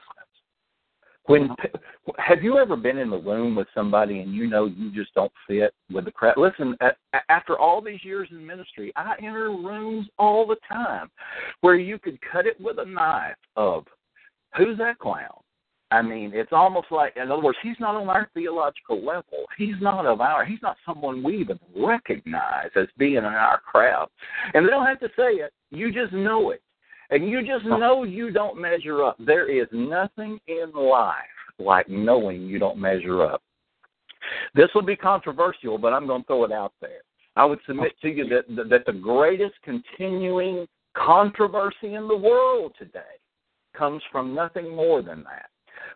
When uh-huh. have you ever been in the room with somebody and you know you just don't fit with the crowd? Listen, after all these years in ministry, I enter rooms all the time where you could cut it with a knife of who's that clown? I mean, it's almost like, in other words, he's not on our theological level. He's not of our. He's not someone we even recognize as being in our crowd. And they don't have to say it. You just know it, and you just know you don't measure up. There is nothing in life like knowing you don't measure up. This will be controversial, but I'm going to throw it out there. I would submit to you that that the greatest continuing controversy in the world today comes from nothing more than that.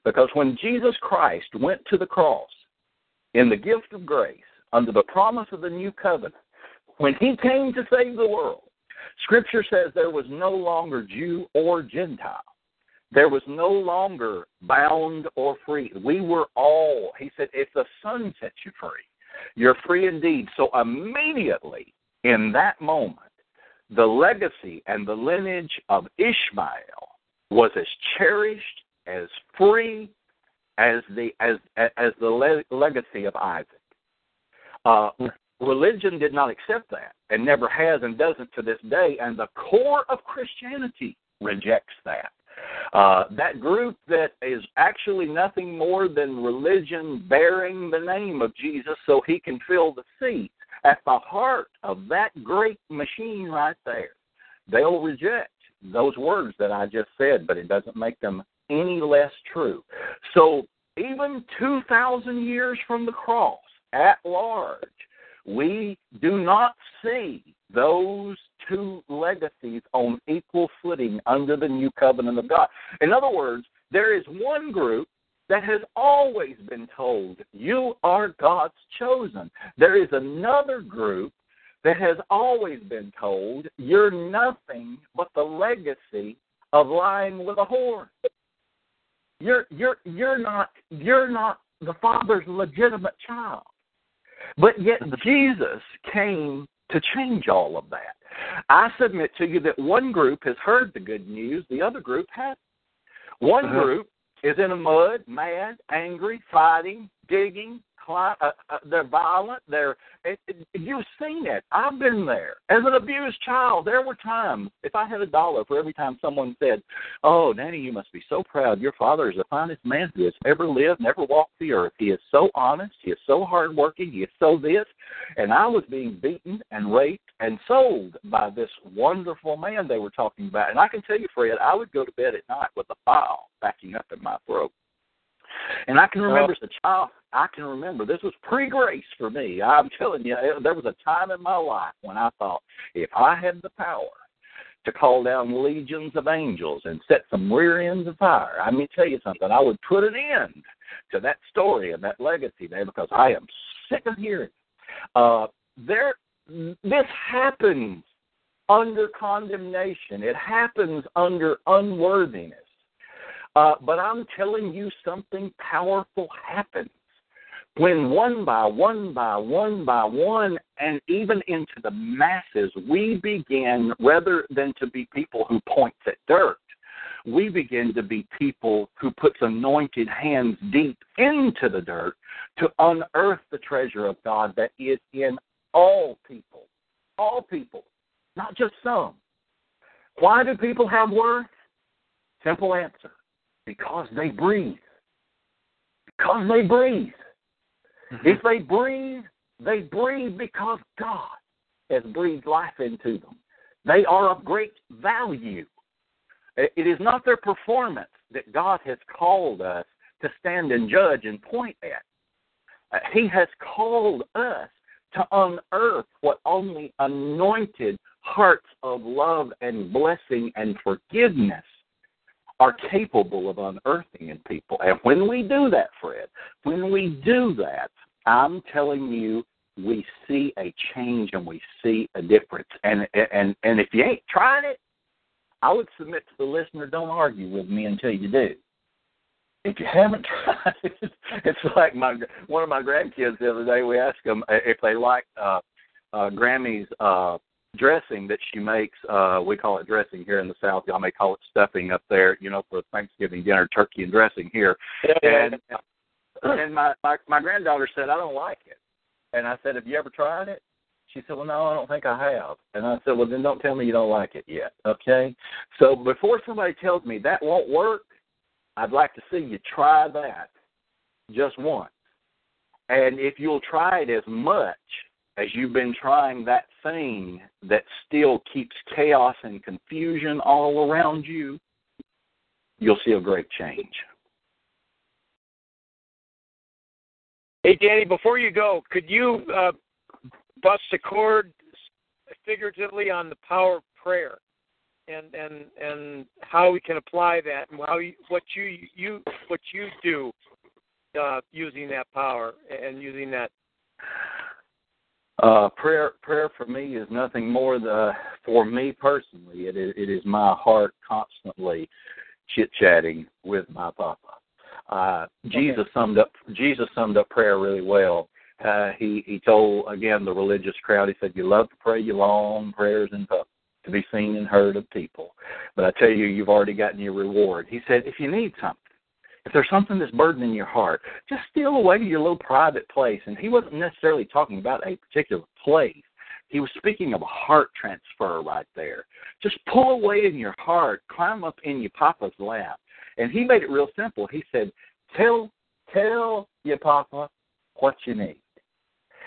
Because when Jesus Christ went to the cross in the gift of grace, under the promise of the new covenant, when he came to save the world, Scripture says there was no longer Jew or Gentile. There was no longer bound or free. We were all, he said, if the Son sets you free, you're free indeed. So immediately in that moment, the legacy and the lineage of Ishmael was as cherished, as free as the as as the le- legacy of Isaac. Uh, religion did not accept that, and never has, and doesn't to this day. And the core of Christianity rejects that. Uh, that group that is actually nothing more than religion bearing the name of Jesus so he can fill the seat at the heart of that great machine right there. They'll reject those words that I just said, but it doesn't make them any less true. So even 2,000 years from the cross, at large, we do not see those two legacies on equal footing under the new covenant of God. In other words, there is one group that has always been told, You are God's chosen. There is another group that has always been told, You're nothing but the legacy of lying with a whore. You're you're you're not you're not the father's legitimate child. But yet Jesus came to change all of that. I submit to you that one group has heard the good news, the other group hasn't. One Uh-huh. group is in a mud, mad, angry, fighting, digging, cli- uh, uh, they're violent. They're it, it, you've seen it. I've been there as an abused child. There were times if I had a dollar for every time someone said, "Oh, Danny, you must be so proud. Your father is the finest man who has ever lived, never walked the earth. He is so honest. He is so hardworking. He is so this." And I was being beaten and raped and sold by this wonderful man they were talking about. And I can tell you, Fred, I would go to bed at night with a file backing up in my throat. And I can remember as a child, I can remember this was pre grace for me. I'm telling you, there was a time in my life when I thought if I had the power to call down legions of angels and set some rear ends of fire, I mean, tell you something, I would put an end to that story and that legacy there because I am sick of hearing. Uh, there, this happens under condemnation. It happens under unworthiness. Uh, but I'm telling you, something powerful happens when one by one by one by one, and even into the masses, we begin, rather than to be people who points at dirt, we begin to be people who puts anointed hands deep into the dirt to unearth the treasure of God that is in all people. All people, not just some. Why do people have worth? Simple answer because they breathe. Because they breathe. Mm-hmm. If they breathe, they breathe because God has breathed life into them. They are of great value. It is not their performance that God has called us to stand and judge and point at. Uh, he has called us to unearth what only anointed hearts of love and blessing and forgiveness are capable of unearthing in people. And when we do that, Fred, when we do that, I'm telling you, we see a change and we see a difference. And and and if you ain't tried it, I would submit to the listener, don't argue with me until you do. If you haven't tried it, it's like my one of my grandkids the other day. We asked them if they like uh, uh, Grammy's uh, dressing that she makes. Uh, we call it dressing here in the South. Y'all may call it stuffing up there. You know, for Thanksgiving dinner, turkey and dressing here. And and my, my my granddaughter said, I don't like it. And I said, Have you ever tried it? She said, Well, no, I don't think I have. And I said, Well, then don't tell me you don't like it yet. Okay. So before somebody tells me that won't work, I'd like to see you try that just once. And if you'll try it as much as you've been trying that thing that still keeps chaos and confusion all around you, you'll see a great change. Hey, Danny, before you go, could you uh, bust a chord figuratively on the power of prayer and and and how we can apply that and how you, what you you what you do uh, using that power and using that uh, prayer, prayer for me is nothing more the for me personally. It is, it is my heart constantly chit chatting with my Papa. Uh, Jesus okay. summed up Jesus summed up prayer really well. Uh, he he told again the religious crowd. He said, "You love to pray your long prayers in public, to be seen and heard of people, but I tell you, you've already gotten your reward." He said, "If you need something." If there's something that's burdening your heart, just steal away to your little private place. And he wasn't necessarily talking about a particular place. He was speaking of a heart transfer right there. Just pull away in your heart, climb up in your papa's lap. And he made it real simple. He said, Tell tell your papa what you need.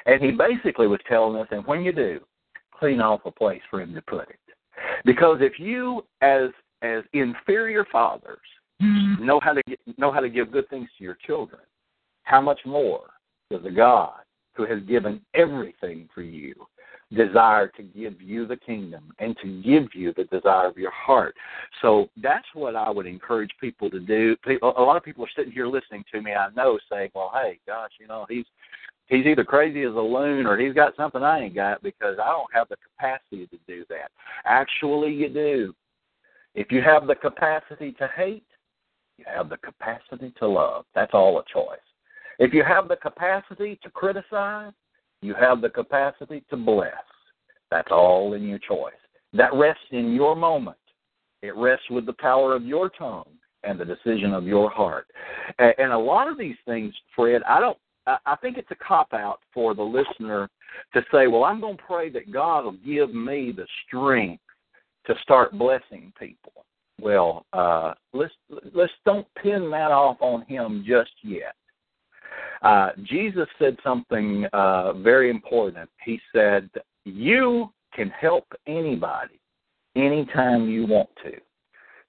And he basically was telling us, and when you do, clean off a place for him to put it. Because if you as as inferior fathers Mm-hmm. know how to get, know how to give good things to your children, how much more does a God who has given everything for you desire to give you the kingdom and to give you the desire of your heart. So that's what I would encourage people to do. People a lot of people are sitting here listening to me, I know, saying, "Well, hey, gosh, you know, he's he's either crazy as a loon or he's got something I ain't got because I don't have the capacity to do that." Actually, you do. If you have the capacity to hate, you have the capacity to love. That's all a choice. If you have the capacity to criticize, you have the capacity to bless. That's all in your choice. That rests in your moment. It rests with the power of your tongue and the decision of your heart. And a lot of these things, Fred, I don't I I think it's a cop out for the listener to say, "Well, I'm going to pray that God will give me the strength to start blessing people." Well, uh, let's let's don't pin that off on Him just yet. Uh, Jesus said something uh, very important. He said, "You can help anybody anytime you want to."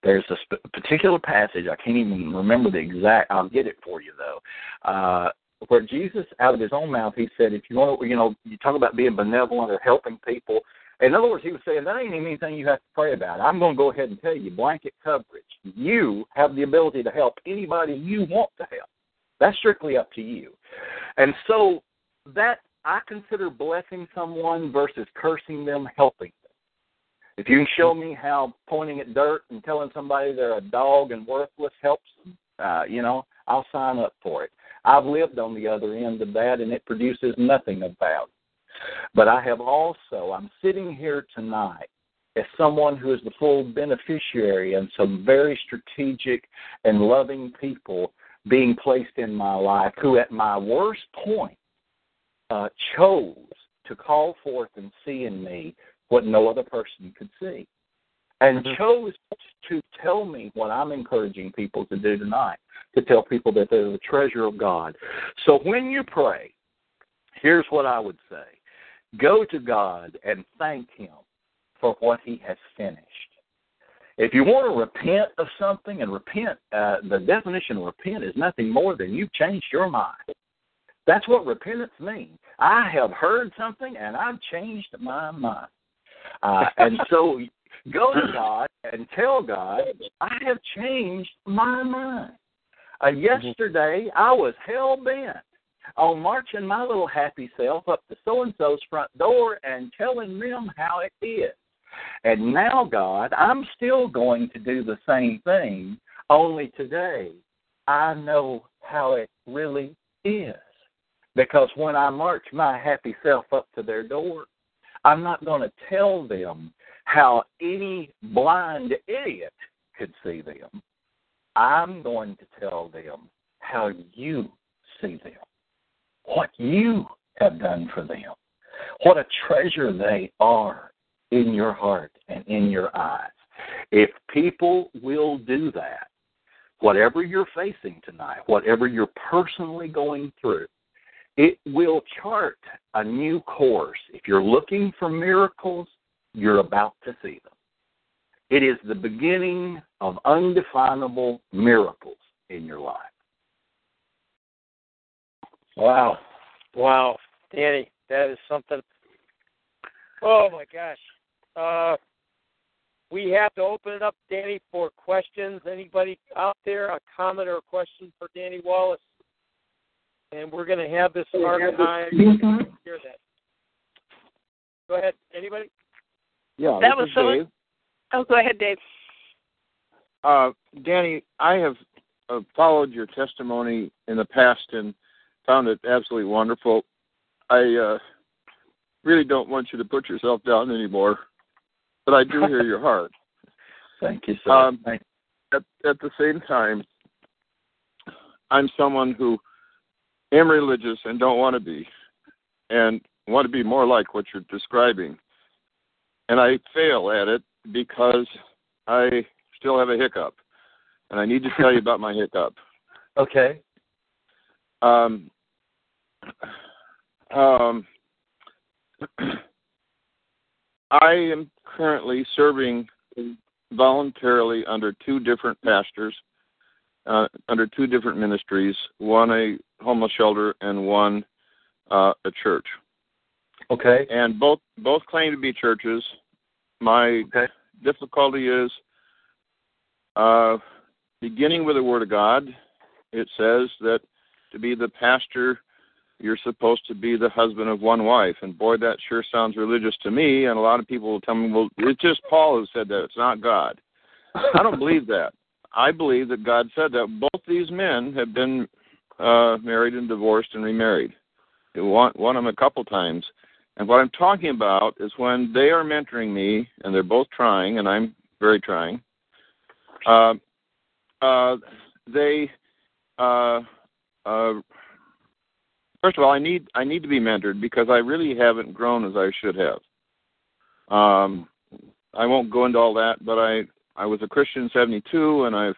There's a sp- particular passage I can't even remember the exact. I'll get it for you though. Uh, where Jesus, out of his own mouth, he said, "If you want, you know, you talk about being benevolent or helping people." In other words, he was saying that ain't even anything you have to pray about. I'm going to go ahead and tell you, blanket coverage. You have the ability to help anybody you want to help. That's strictly up to you. And so that I consider blessing someone versus cursing them helping them. If you can show me how pointing at dirt and telling somebody they're a dog and worthless helps them, uh, you know, I'll sign up for it. I've lived on the other end of that, and it produces nothing of value. But I have also, I'm sitting here tonight as someone who is the full beneficiary and some very strategic and loving people being placed in my life who, at my worst point, uh, chose to call forth and see in me what no other person could see. And Mm-hmm. chose to tell me what I'm encouraging people to do tonight to tell people that they're the treasure of God. So when you pray, here's what I would say go to God and thank Him for what He has finished. If you want to repent of something, and repent, uh, the definition of repent is nothing more than you've changed your mind. That's what repentance means. I have heard something and I've changed my mind. Uh, and so go to God and tell God, I have changed my mind. Uh, yesterday, I was hell bent on marching my little happy self up to so and so's front door and telling them how it is. And now, God, I'm still going to do the same thing, only today I know how it really is. Because when I march my happy self up to their door, I'm not going to tell them how any blind idiot could see them. I'm going to tell them how you see them, what you have done for them, what a treasure they are in your heart and in your eyes. If people will do that, whatever you're facing tonight, whatever you're personally going through, it will chart a new course. If you're looking for miracles, you're about to see them. It is the beginning of undefinable miracles in your life. Wow. Wow. Danny, that is something. Oh my gosh. Uh we have to open it up, Danny, for questions. Anybody out there, a comment or a question for Danny Wallace? And we're going to have this archive. Hear that. Go ahead. Anybody? Yeah, That was so- Dave. Oh, go ahead, Dave. Uh, Danny, I have uh, followed your testimony in the past and found it absolutely wonderful. I uh, really don't want you to put yourself down anymore, but I do hear your heart. Thank you, sir. Um, Thank at, at the same time, I'm someone who am religious and don't want to be, and want to be more like what you're describing. And I fail at it because I still have a hiccup, and I need to tell you about my hiccup. Okay. Um, um, I am currently serving voluntarily under two different pastors, uh, under two different ministries, one a homeless shelter and one uh, a church. Okay. And both both claim to be churches. My Okay. difficulty is uh, beginning with the Word of God. It says that to be the pastor, you're supposed to be the husband of one wife. And boy, that sure sounds religious to me. And a lot of people will tell me, well, it's just Paul who said that. It's not God. I don't believe that. I believe that God said that. Both these men have been uh, married and divorced and remarried. One, one of them a couple times. And what I'm talking about is when they are mentoring me, and they're both trying, and I'm very trying. Uh, uh, they uh, uh, first of all, I need I need to be mentored because I really haven't grown as I should have. Um, I won't go into all that, but I I was a Christian in '72, and I've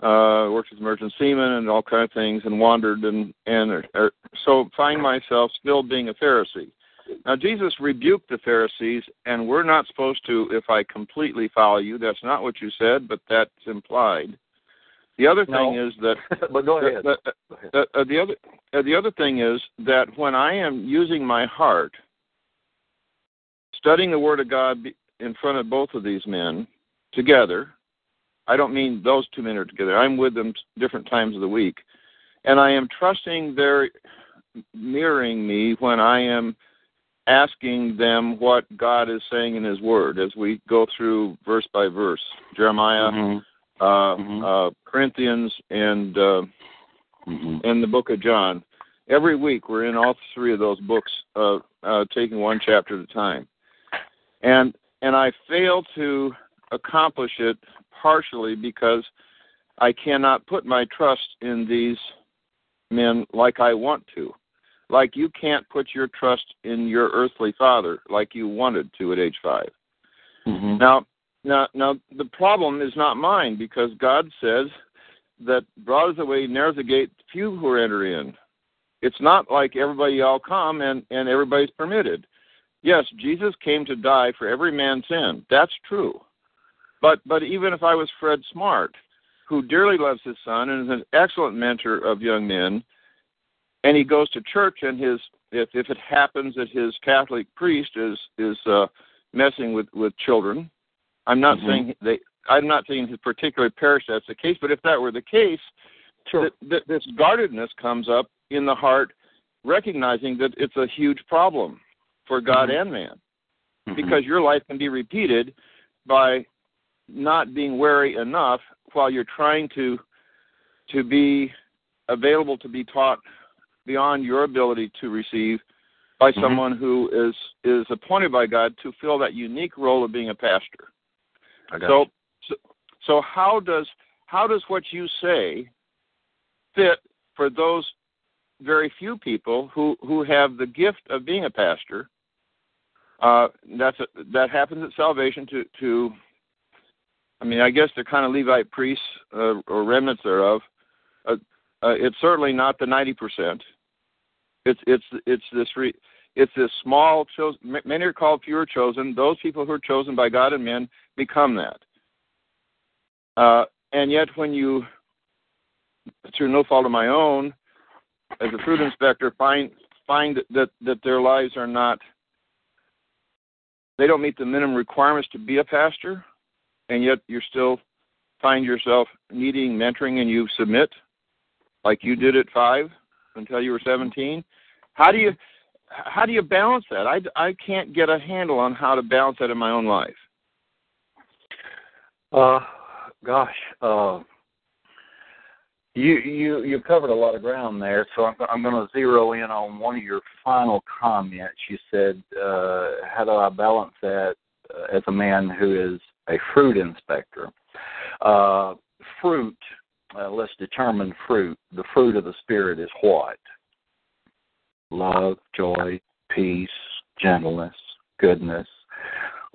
uh, worked as a merchant seaman and all kind of things, and wandered and and er, er, so find myself still being a Pharisee. Now Jesus rebuked the Pharisees, and we're not supposed to. If I completely follow you, that's not what you said, but that's implied. The other thing No. is that but go ahead. the, the, uh, the other uh, the other thing is that when I am using my heart, studying the Word of God in front of both of these men together, I don't mean those two men are together. I'm with them different times of the week, and I am trusting their mirroring me when I am asking them what God is saying in His Word as we go through verse by verse, Jeremiah, Mhm. Uh, Mhm. uh, Corinthians, and uh, Mhm. and the Book of John. Every week we're in all three of those books, uh, uh, taking one chapter at a time, and and I fail to accomplish it partially because I cannot put my trust in these men like I want to. Like you can't put your trust in your earthly father like you wanted to at age 5. Mhm. Now, now, now, the problem is not mine because God says that broad is the way, narrow the gate, few who enter in. It's not like everybody all come and and everybody's permitted. Yes, Jesus came to die for every man's sin. That's true. But but even if I was Fred Smart, who dearly loves his son and is an excellent mentor of young men, and he goes to church and his if if it happens that his Catholic priest is is uh, messing with with children, I'm not Mhm. saying they. I'm not saying his particular parish that's the case, but if that were the case, Sure. that, that this guardedness comes up in the heart, recognizing that it's a huge problem for God Mhm. and man, Mhm. because your life can be repeated by not being wary enough while you're trying to to be available to be taught beyond your ability to receive by Mhm. someone who is is appointed by God to fill that unique role of being a pastor. So, so, so how does how does what you say fit for those very few people who who have the gift of being a pastor? Uh, that's a, that happens at salvation to to. I mean, I guess they're kind of Levite priests uh, or remnants thereof. Uh, uh, it's certainly not the ninety percent. It's it's it's this re, it's this small chosen. Many are called, few are chosen. Those people who are chosen by God and men become that. Uh, and yet, when you, through no fault of my own, as a fruit inspector, find find that that their lives are not, they don't meet the minimum requirements to be a pastor, and yet you still find yourself needing mentoring, and you submit, like you did at five until you were seventeen. How do you how do you balance that? I, I can't get a handle on how to balance that in my own life. Uh, gosh, uh, you you you covered a lot of ground there, so I'm I'm going to zero in on one of your final comments. You said, uh, "How do I balance that uh, as a man who is a fruit inspector?" Uh, fruit. Uh, let's determine fruit. The fruit of the spirit is what? Love, joy, peace, gentleness, goodness,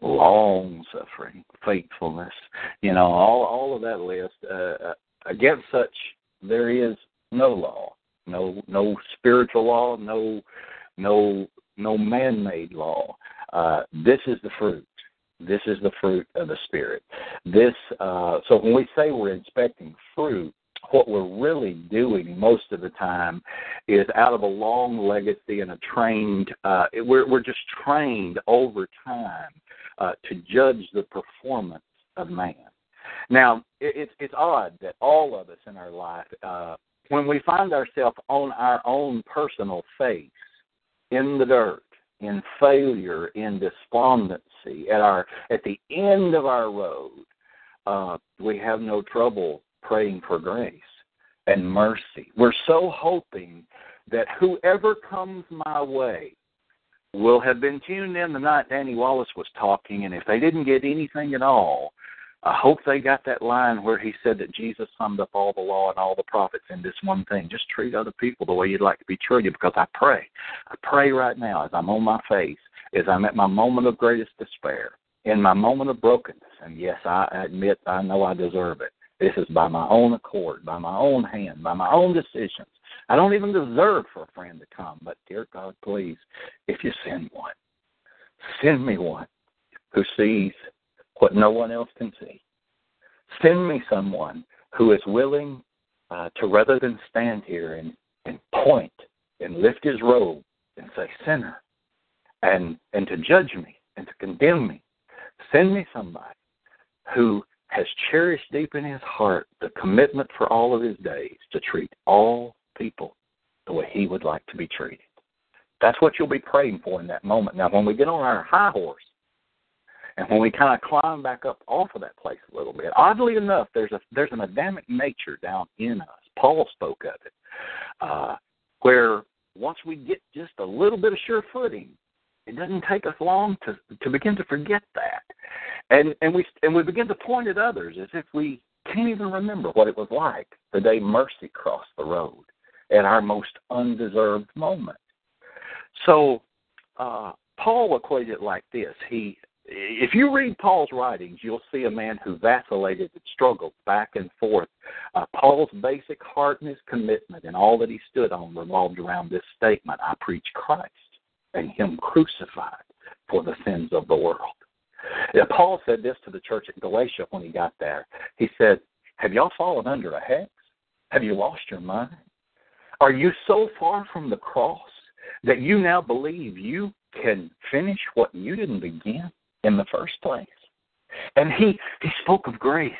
long suffering, faithfulness. You know, all all of that list. Uh, against such, there is no law, no no spiritual law, no no no man-made law. Uh, this is the fruit. This is the fruit of the spirit. This. Uh, so when we say we're inspecting fruit, what we're really doing most of the time is out of a long legacy and a trained. Uh, we're we're just trained over time uh, to judge the performance of man. Now, it, it's it's odd that all of us in our life, uh, when we find ourselves on our own personal face, in the dirt, in failure, in despondency, at our at the end of our road, uh, we have no trouble praying for grace and mercy. We're so hoping that whoever comes my way will have been tuned in the night Danny Wallace was talking, and if they didn't get anything at all, I hope they got that line where he said that Jesus summed up all the law and all the prophets in this one thing. Just treat other people the way you'd like to be treated because I pray. I pray right now as I'm on my face, as I'm at my moment of greatest despair, in my moment of brokenness. And yes, I admit I know I deserve it. This is by my own accord, by my own hand, by my own decisions. I don't even deserve for a friend to come, but dear God, please, if you send one, send me one who sees what no one else can see. Send me someone who is willing uh, to, rather than stand here and, and point and lift his robe and say, sinner, and, and to judge me and to condemn me, send me somebody who has cherished deep in his heart the commitment for all of his days to treat all people the way he would like to be treated. That's what you'll be praying for in that moment. Now, when we get on our high horse and when we kind of climb back up off of that place a little bit, oddly enough, there's a there's an Adamic nature down in us. Paul spoke of it, uh, where once we get just a little bit of sure footing, it doesn't take us long to to begin to forget that, and and we and we begin to point at others as if we can't even remember what it was like the day mercy crossed the road at our most undeserved moment. So uh, Paul equated it like this: He, if you read Paul's writings, you'll see a man who vacillated and struggled back and forth. Uh, Paul's basic heart and his commitment and all that he stood on revolved around this statement: "I preach Christ." And him crucified for the sins of the world. Yeah, Paul said this to the church at Galatia when he got there. He said, Have y'all fallen under a hex? Have you lost your mind? Are you so far from the cross that you now believe you can finish what you didn't begin in the first place? And he, he spoke of grace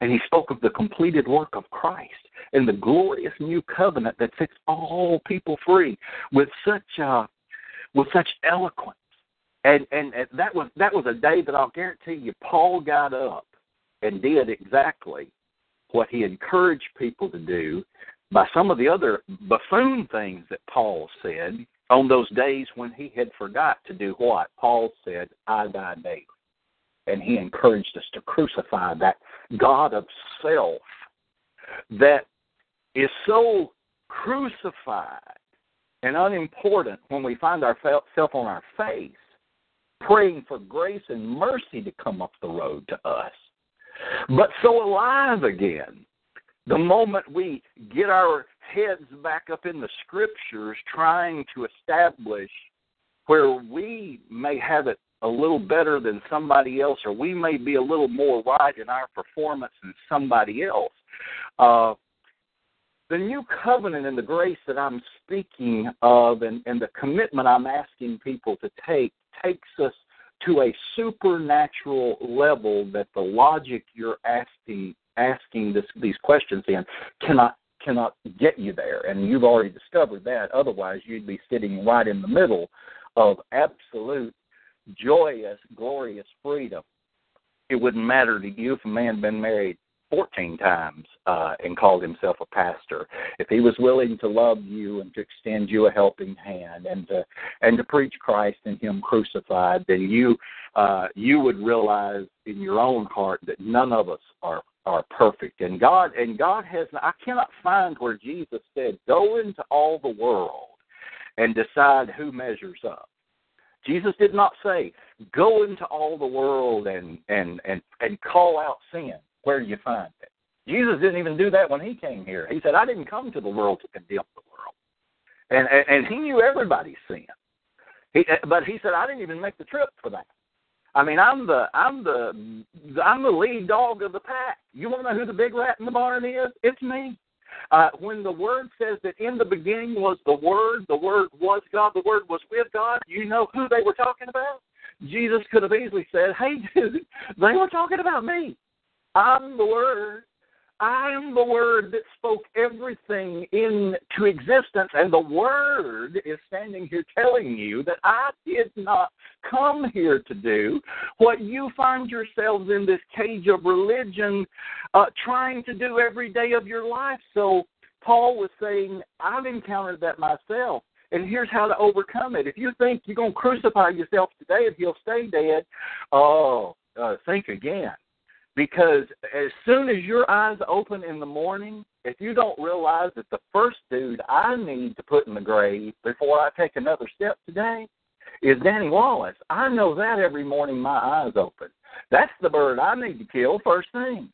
and he spoke of the completed work of Christ and the glorious new covenant that sets all people free with such uh, with such eloquence. And, and and that was that was a day that I'll guarantee you Paul got up and did exactly what he encouraged people to do by some of the other buffoon things that Paul said on those days when he had forgot to do what? Paul said, I die daily. And he encouraged us to crucify that God of self that is so crucified and unimportant when we find ourselves on our face, praying for grace and mercy to come up the road to us. But so alive again, the moment we get our heads back up in the scriptures, trying to establish where we may have it a little better than somebody else, or we may be a little more right in our performance than somebody else. Uh, the new covenant and the grace that I'm speaking of and, and the commitment I'm asking people to take takes us to a supernatural level that the logic you're asking asking this, these questions in cannot cannot get you there. And you've already discovered that. Otherwise, you'd be sitting right in the middle of absolute, joyous, glorious freedom. It wouldn't matter to you if a man had been married 14 times uh, and called himself a pastor. If he was willing to love you and to extend you a helping hand and to and to preach Christ and Him crucified, then you uh, you would realize in your own heart that none of us are are perfect. And God and God has I cannot find where Jesus said, "Go into all the world and decide who measures up." Jesus did not say, "Go into all the world and and and and call out sin." Where do you find it? Jesus didn't even do that when he came here. He said, I didn't come to the world to condemn the world. And and, and he knew everybody's sin. He, but he said, I didn't even make the trip for that. I mean, I'm the I'm the I'm the lead dog of the pack. You want to know who the big rat in the barn is? It's me. Uh, when the word says that in the beginning was the word, the word was God, the word was with God, you know who they were talking about? Jesus could have easily said, Hey, dude, they were talking about me. I'm the Word. I am the Word that spoke everything into existence, and the Word is standing here telling you that I did not come here to do what you find yourselves in this cage of religion uh, trying to do every day of your life. So, Paul was saying, I've encountered that myself. And here's how to overcome it. If you think you're going to crucify yourself today and he'll stay dead, oh, uh, think again Because as soon as your eyes open in the morning, if you don't realize that the first dude I need to put in the grave before I take another step today is Danny Wallace, I know that every morning my eyes open. That's the bird I need to kill first thing.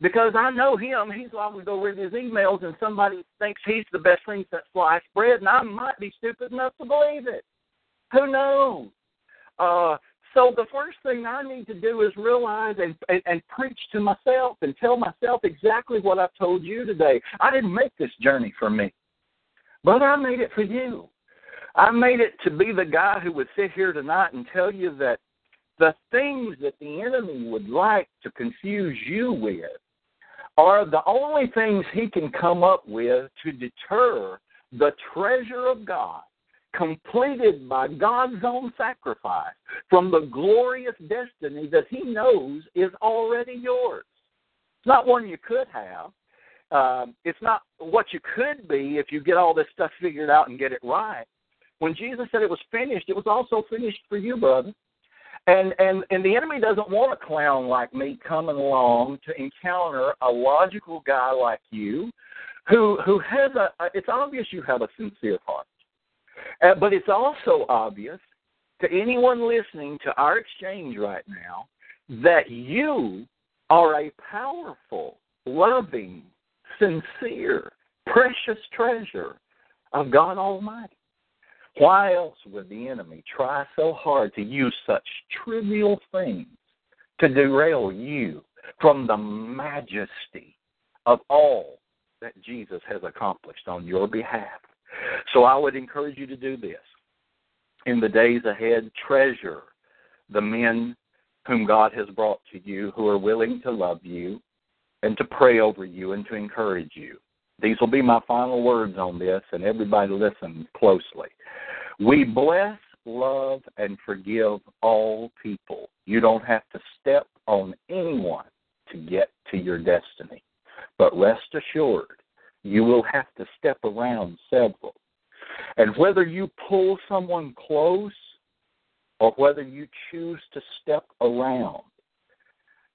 Because I know him, he's to go read his emails and somebody thinks he's the best thing since sliced bread, and I might be stupid enough to believe it. Who knows? Uh, so the first thing I need to do is realize and, and, and preach to myself and tell myself exactly what I've told you today. I didn't make this journey for me, but I made it for you. I made it to be the guy who would sit here tonight and tell you that the things that the enemy would like to confuse you with are the only things he can come up with to deter the treasure of God completed by God's own sacrifice from the glorious destiny that He knows is already yours. It's not one you could have. Uh, it's not what you could be if you get all this stuff figured out and get it right. When Jesus said it was finished, it was also finished for you, brother. And and and the enemy doesn't want a clown like me coming along to encounter a logical guy like you, who who has a. It's obvious you have a sincere heart. Uh, but it's also obvious to anyone listening to our exchange right now that you are a powerful, loving, sincere, precious treasure of God Almighty. Why else would the enemy try so hard to use such trivial things to derail you from the majesty of all that Jesus has accomplished on your behalf? So I would encourage you to do this. In the days ahead, treasure the men whom God has brought to you who are willing to love you and to pray over you and to encourage you. These will be my final words on this, and everybody listen closely. We bless, love, and forgive all people. You don't have to step on anyone to get to your destiny. But rest assured, you will have to step around several. And whether you pull someone close or whether you choose to step around,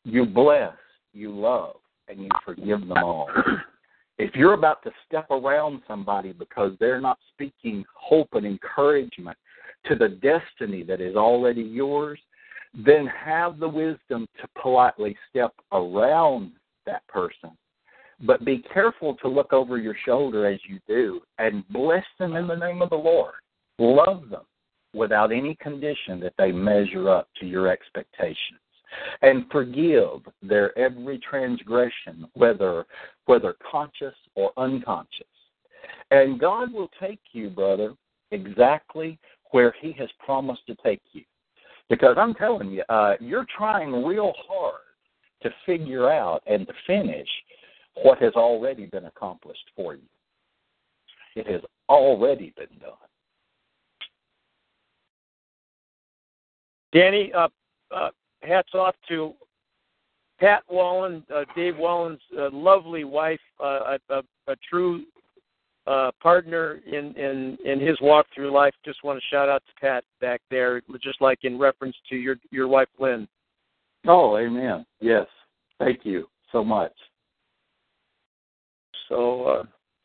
you bless, you love, and you forgive them all. If you're about to step around somebody because they're not speaking hope and encouragement to the destiny that is already yours, then have the wisdom to politely step around that person but be careful to look over your shoulder as you do and bless them in the name of the Lord. Love them without any condition that they measure up to your expectations. And forgive their every transgression, whether whether conscious or unconscious. And God will take you, brother, exactly where He has promised to take you. Because I'm telling you, uh, you're trying real hard to figure out and to finish what has already been accomplished for you. It has already been done. Danny, uh, uh, hats off to Pat Wallen, uh, Dave Wallen's uh, lovely wife, uh, a, a, a, true uh, partner in, in, in his walk through life. Just want to shout out to Pat back there, just like in reference to your your wife Lynn. Oh, amen. Yes, thank you so much. So uh,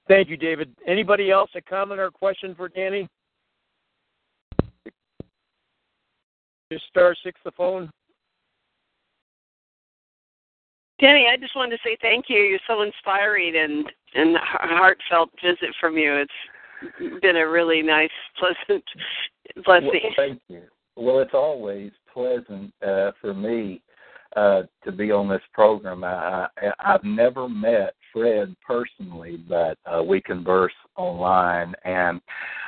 thank you, David. Anybody else a comment or question for Danny? Just star six the phone. Danny, I just wanted to say thank you. You're so inspiring and and heartfelt visit from you. It's been a really nice, pleasant blessing. Well, thank you. Well, it's always pleasant uh, for me uh, to be on this program. I, I, I've never met Fred personally, but uh, we converse online. And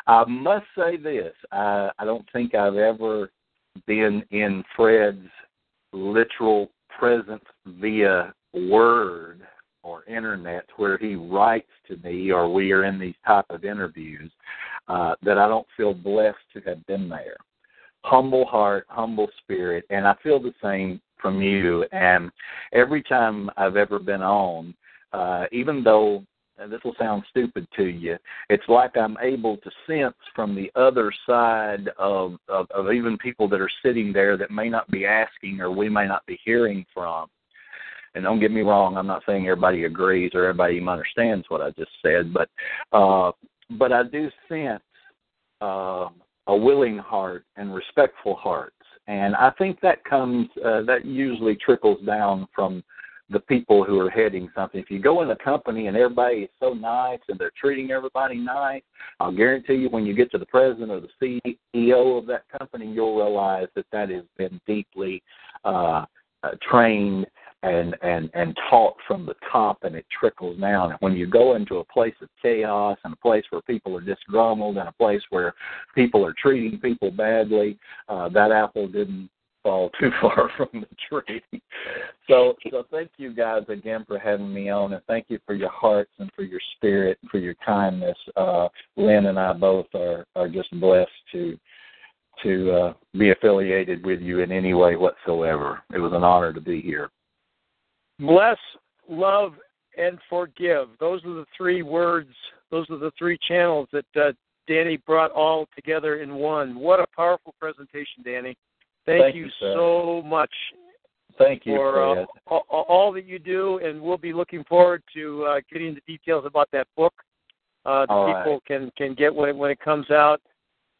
I must say this: I, I don't think I've ever been in Fred's literal presence via word or internet where he writes to me or we are in these type of interviews uh, that I don't feel blessed to have been there. Humble heart, humble spirit, and I feel the same from you. And every time I've ever been on, uh, even though and this will sound stupid to you, it's like I'm able to sense from the other side of, of, of even people that are sitting there that may not be asking or we may not be hearing from, and don't get me wrong, I'm not saying everybody agrees or everybody even understands what I just said, but uh, but I do sense uh, a willing heart and respectful hearts, and I think that comes uh, that usually trickles down from the people who are heading something. If you go in a company and everybody is so nice and they're treating everybody nice, I'll guarantee you when you get to the president or the CEO of that company, you'll realize that that has been deeply uh, uh, trained and and and taught from the top, and it trickles down. And when you go into a place of chaos and a place where people are disgruntled and a place where people are treating people badly, uh, that apple didn't fall too far from the tree. So, so thank you guys again for having me on, and thank you for your hearts and for your spirit and for your kindness. Uh, Lynn and I both are are just blessed to to uh, be affiliated with you in any way whatsoever. It was an honor to be here. Bless, love, and forgive. Those are the three words. Those are the three channels that uh, Danny brought all together in one. What a powerful presentation, Danny. Thank, Thank you, you, so much. Thank you for uh, all, all, that you do, and we'll be looking forward to uh, getting the details about that book. Uh, that people right. can can get when it, when it comes out.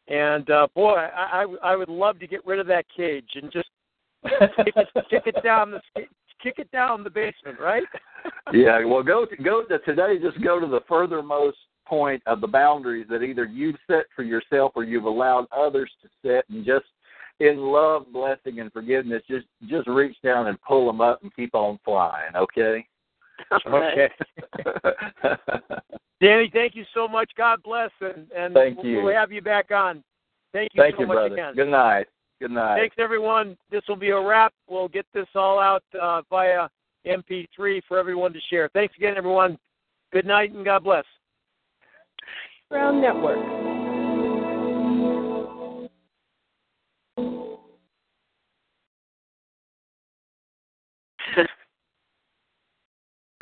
And uh, boy, I, I I would love to get rid of that cage and just kick it, kick it down the kick it down the basement, right? yeah, well, go to, go to today. Just go to the furthermost point of the boundaries that either you've set for yourself or you've allowed others to set, and just in love, blessing, and forgiveness, just just reach down and pull them up and keep on flying. Okay. Okay. Danny, thank you so much. God bless, and and Thank we'll, you. we'll have you back on. Thank you Thank so you, much brother. again. Good night. Good night. Thanks, everyone. This will be a wrap. We'll get this all out uh, via MP3 for everyone to share. Thanks again, everyone. Good night and God bless. Brown Network.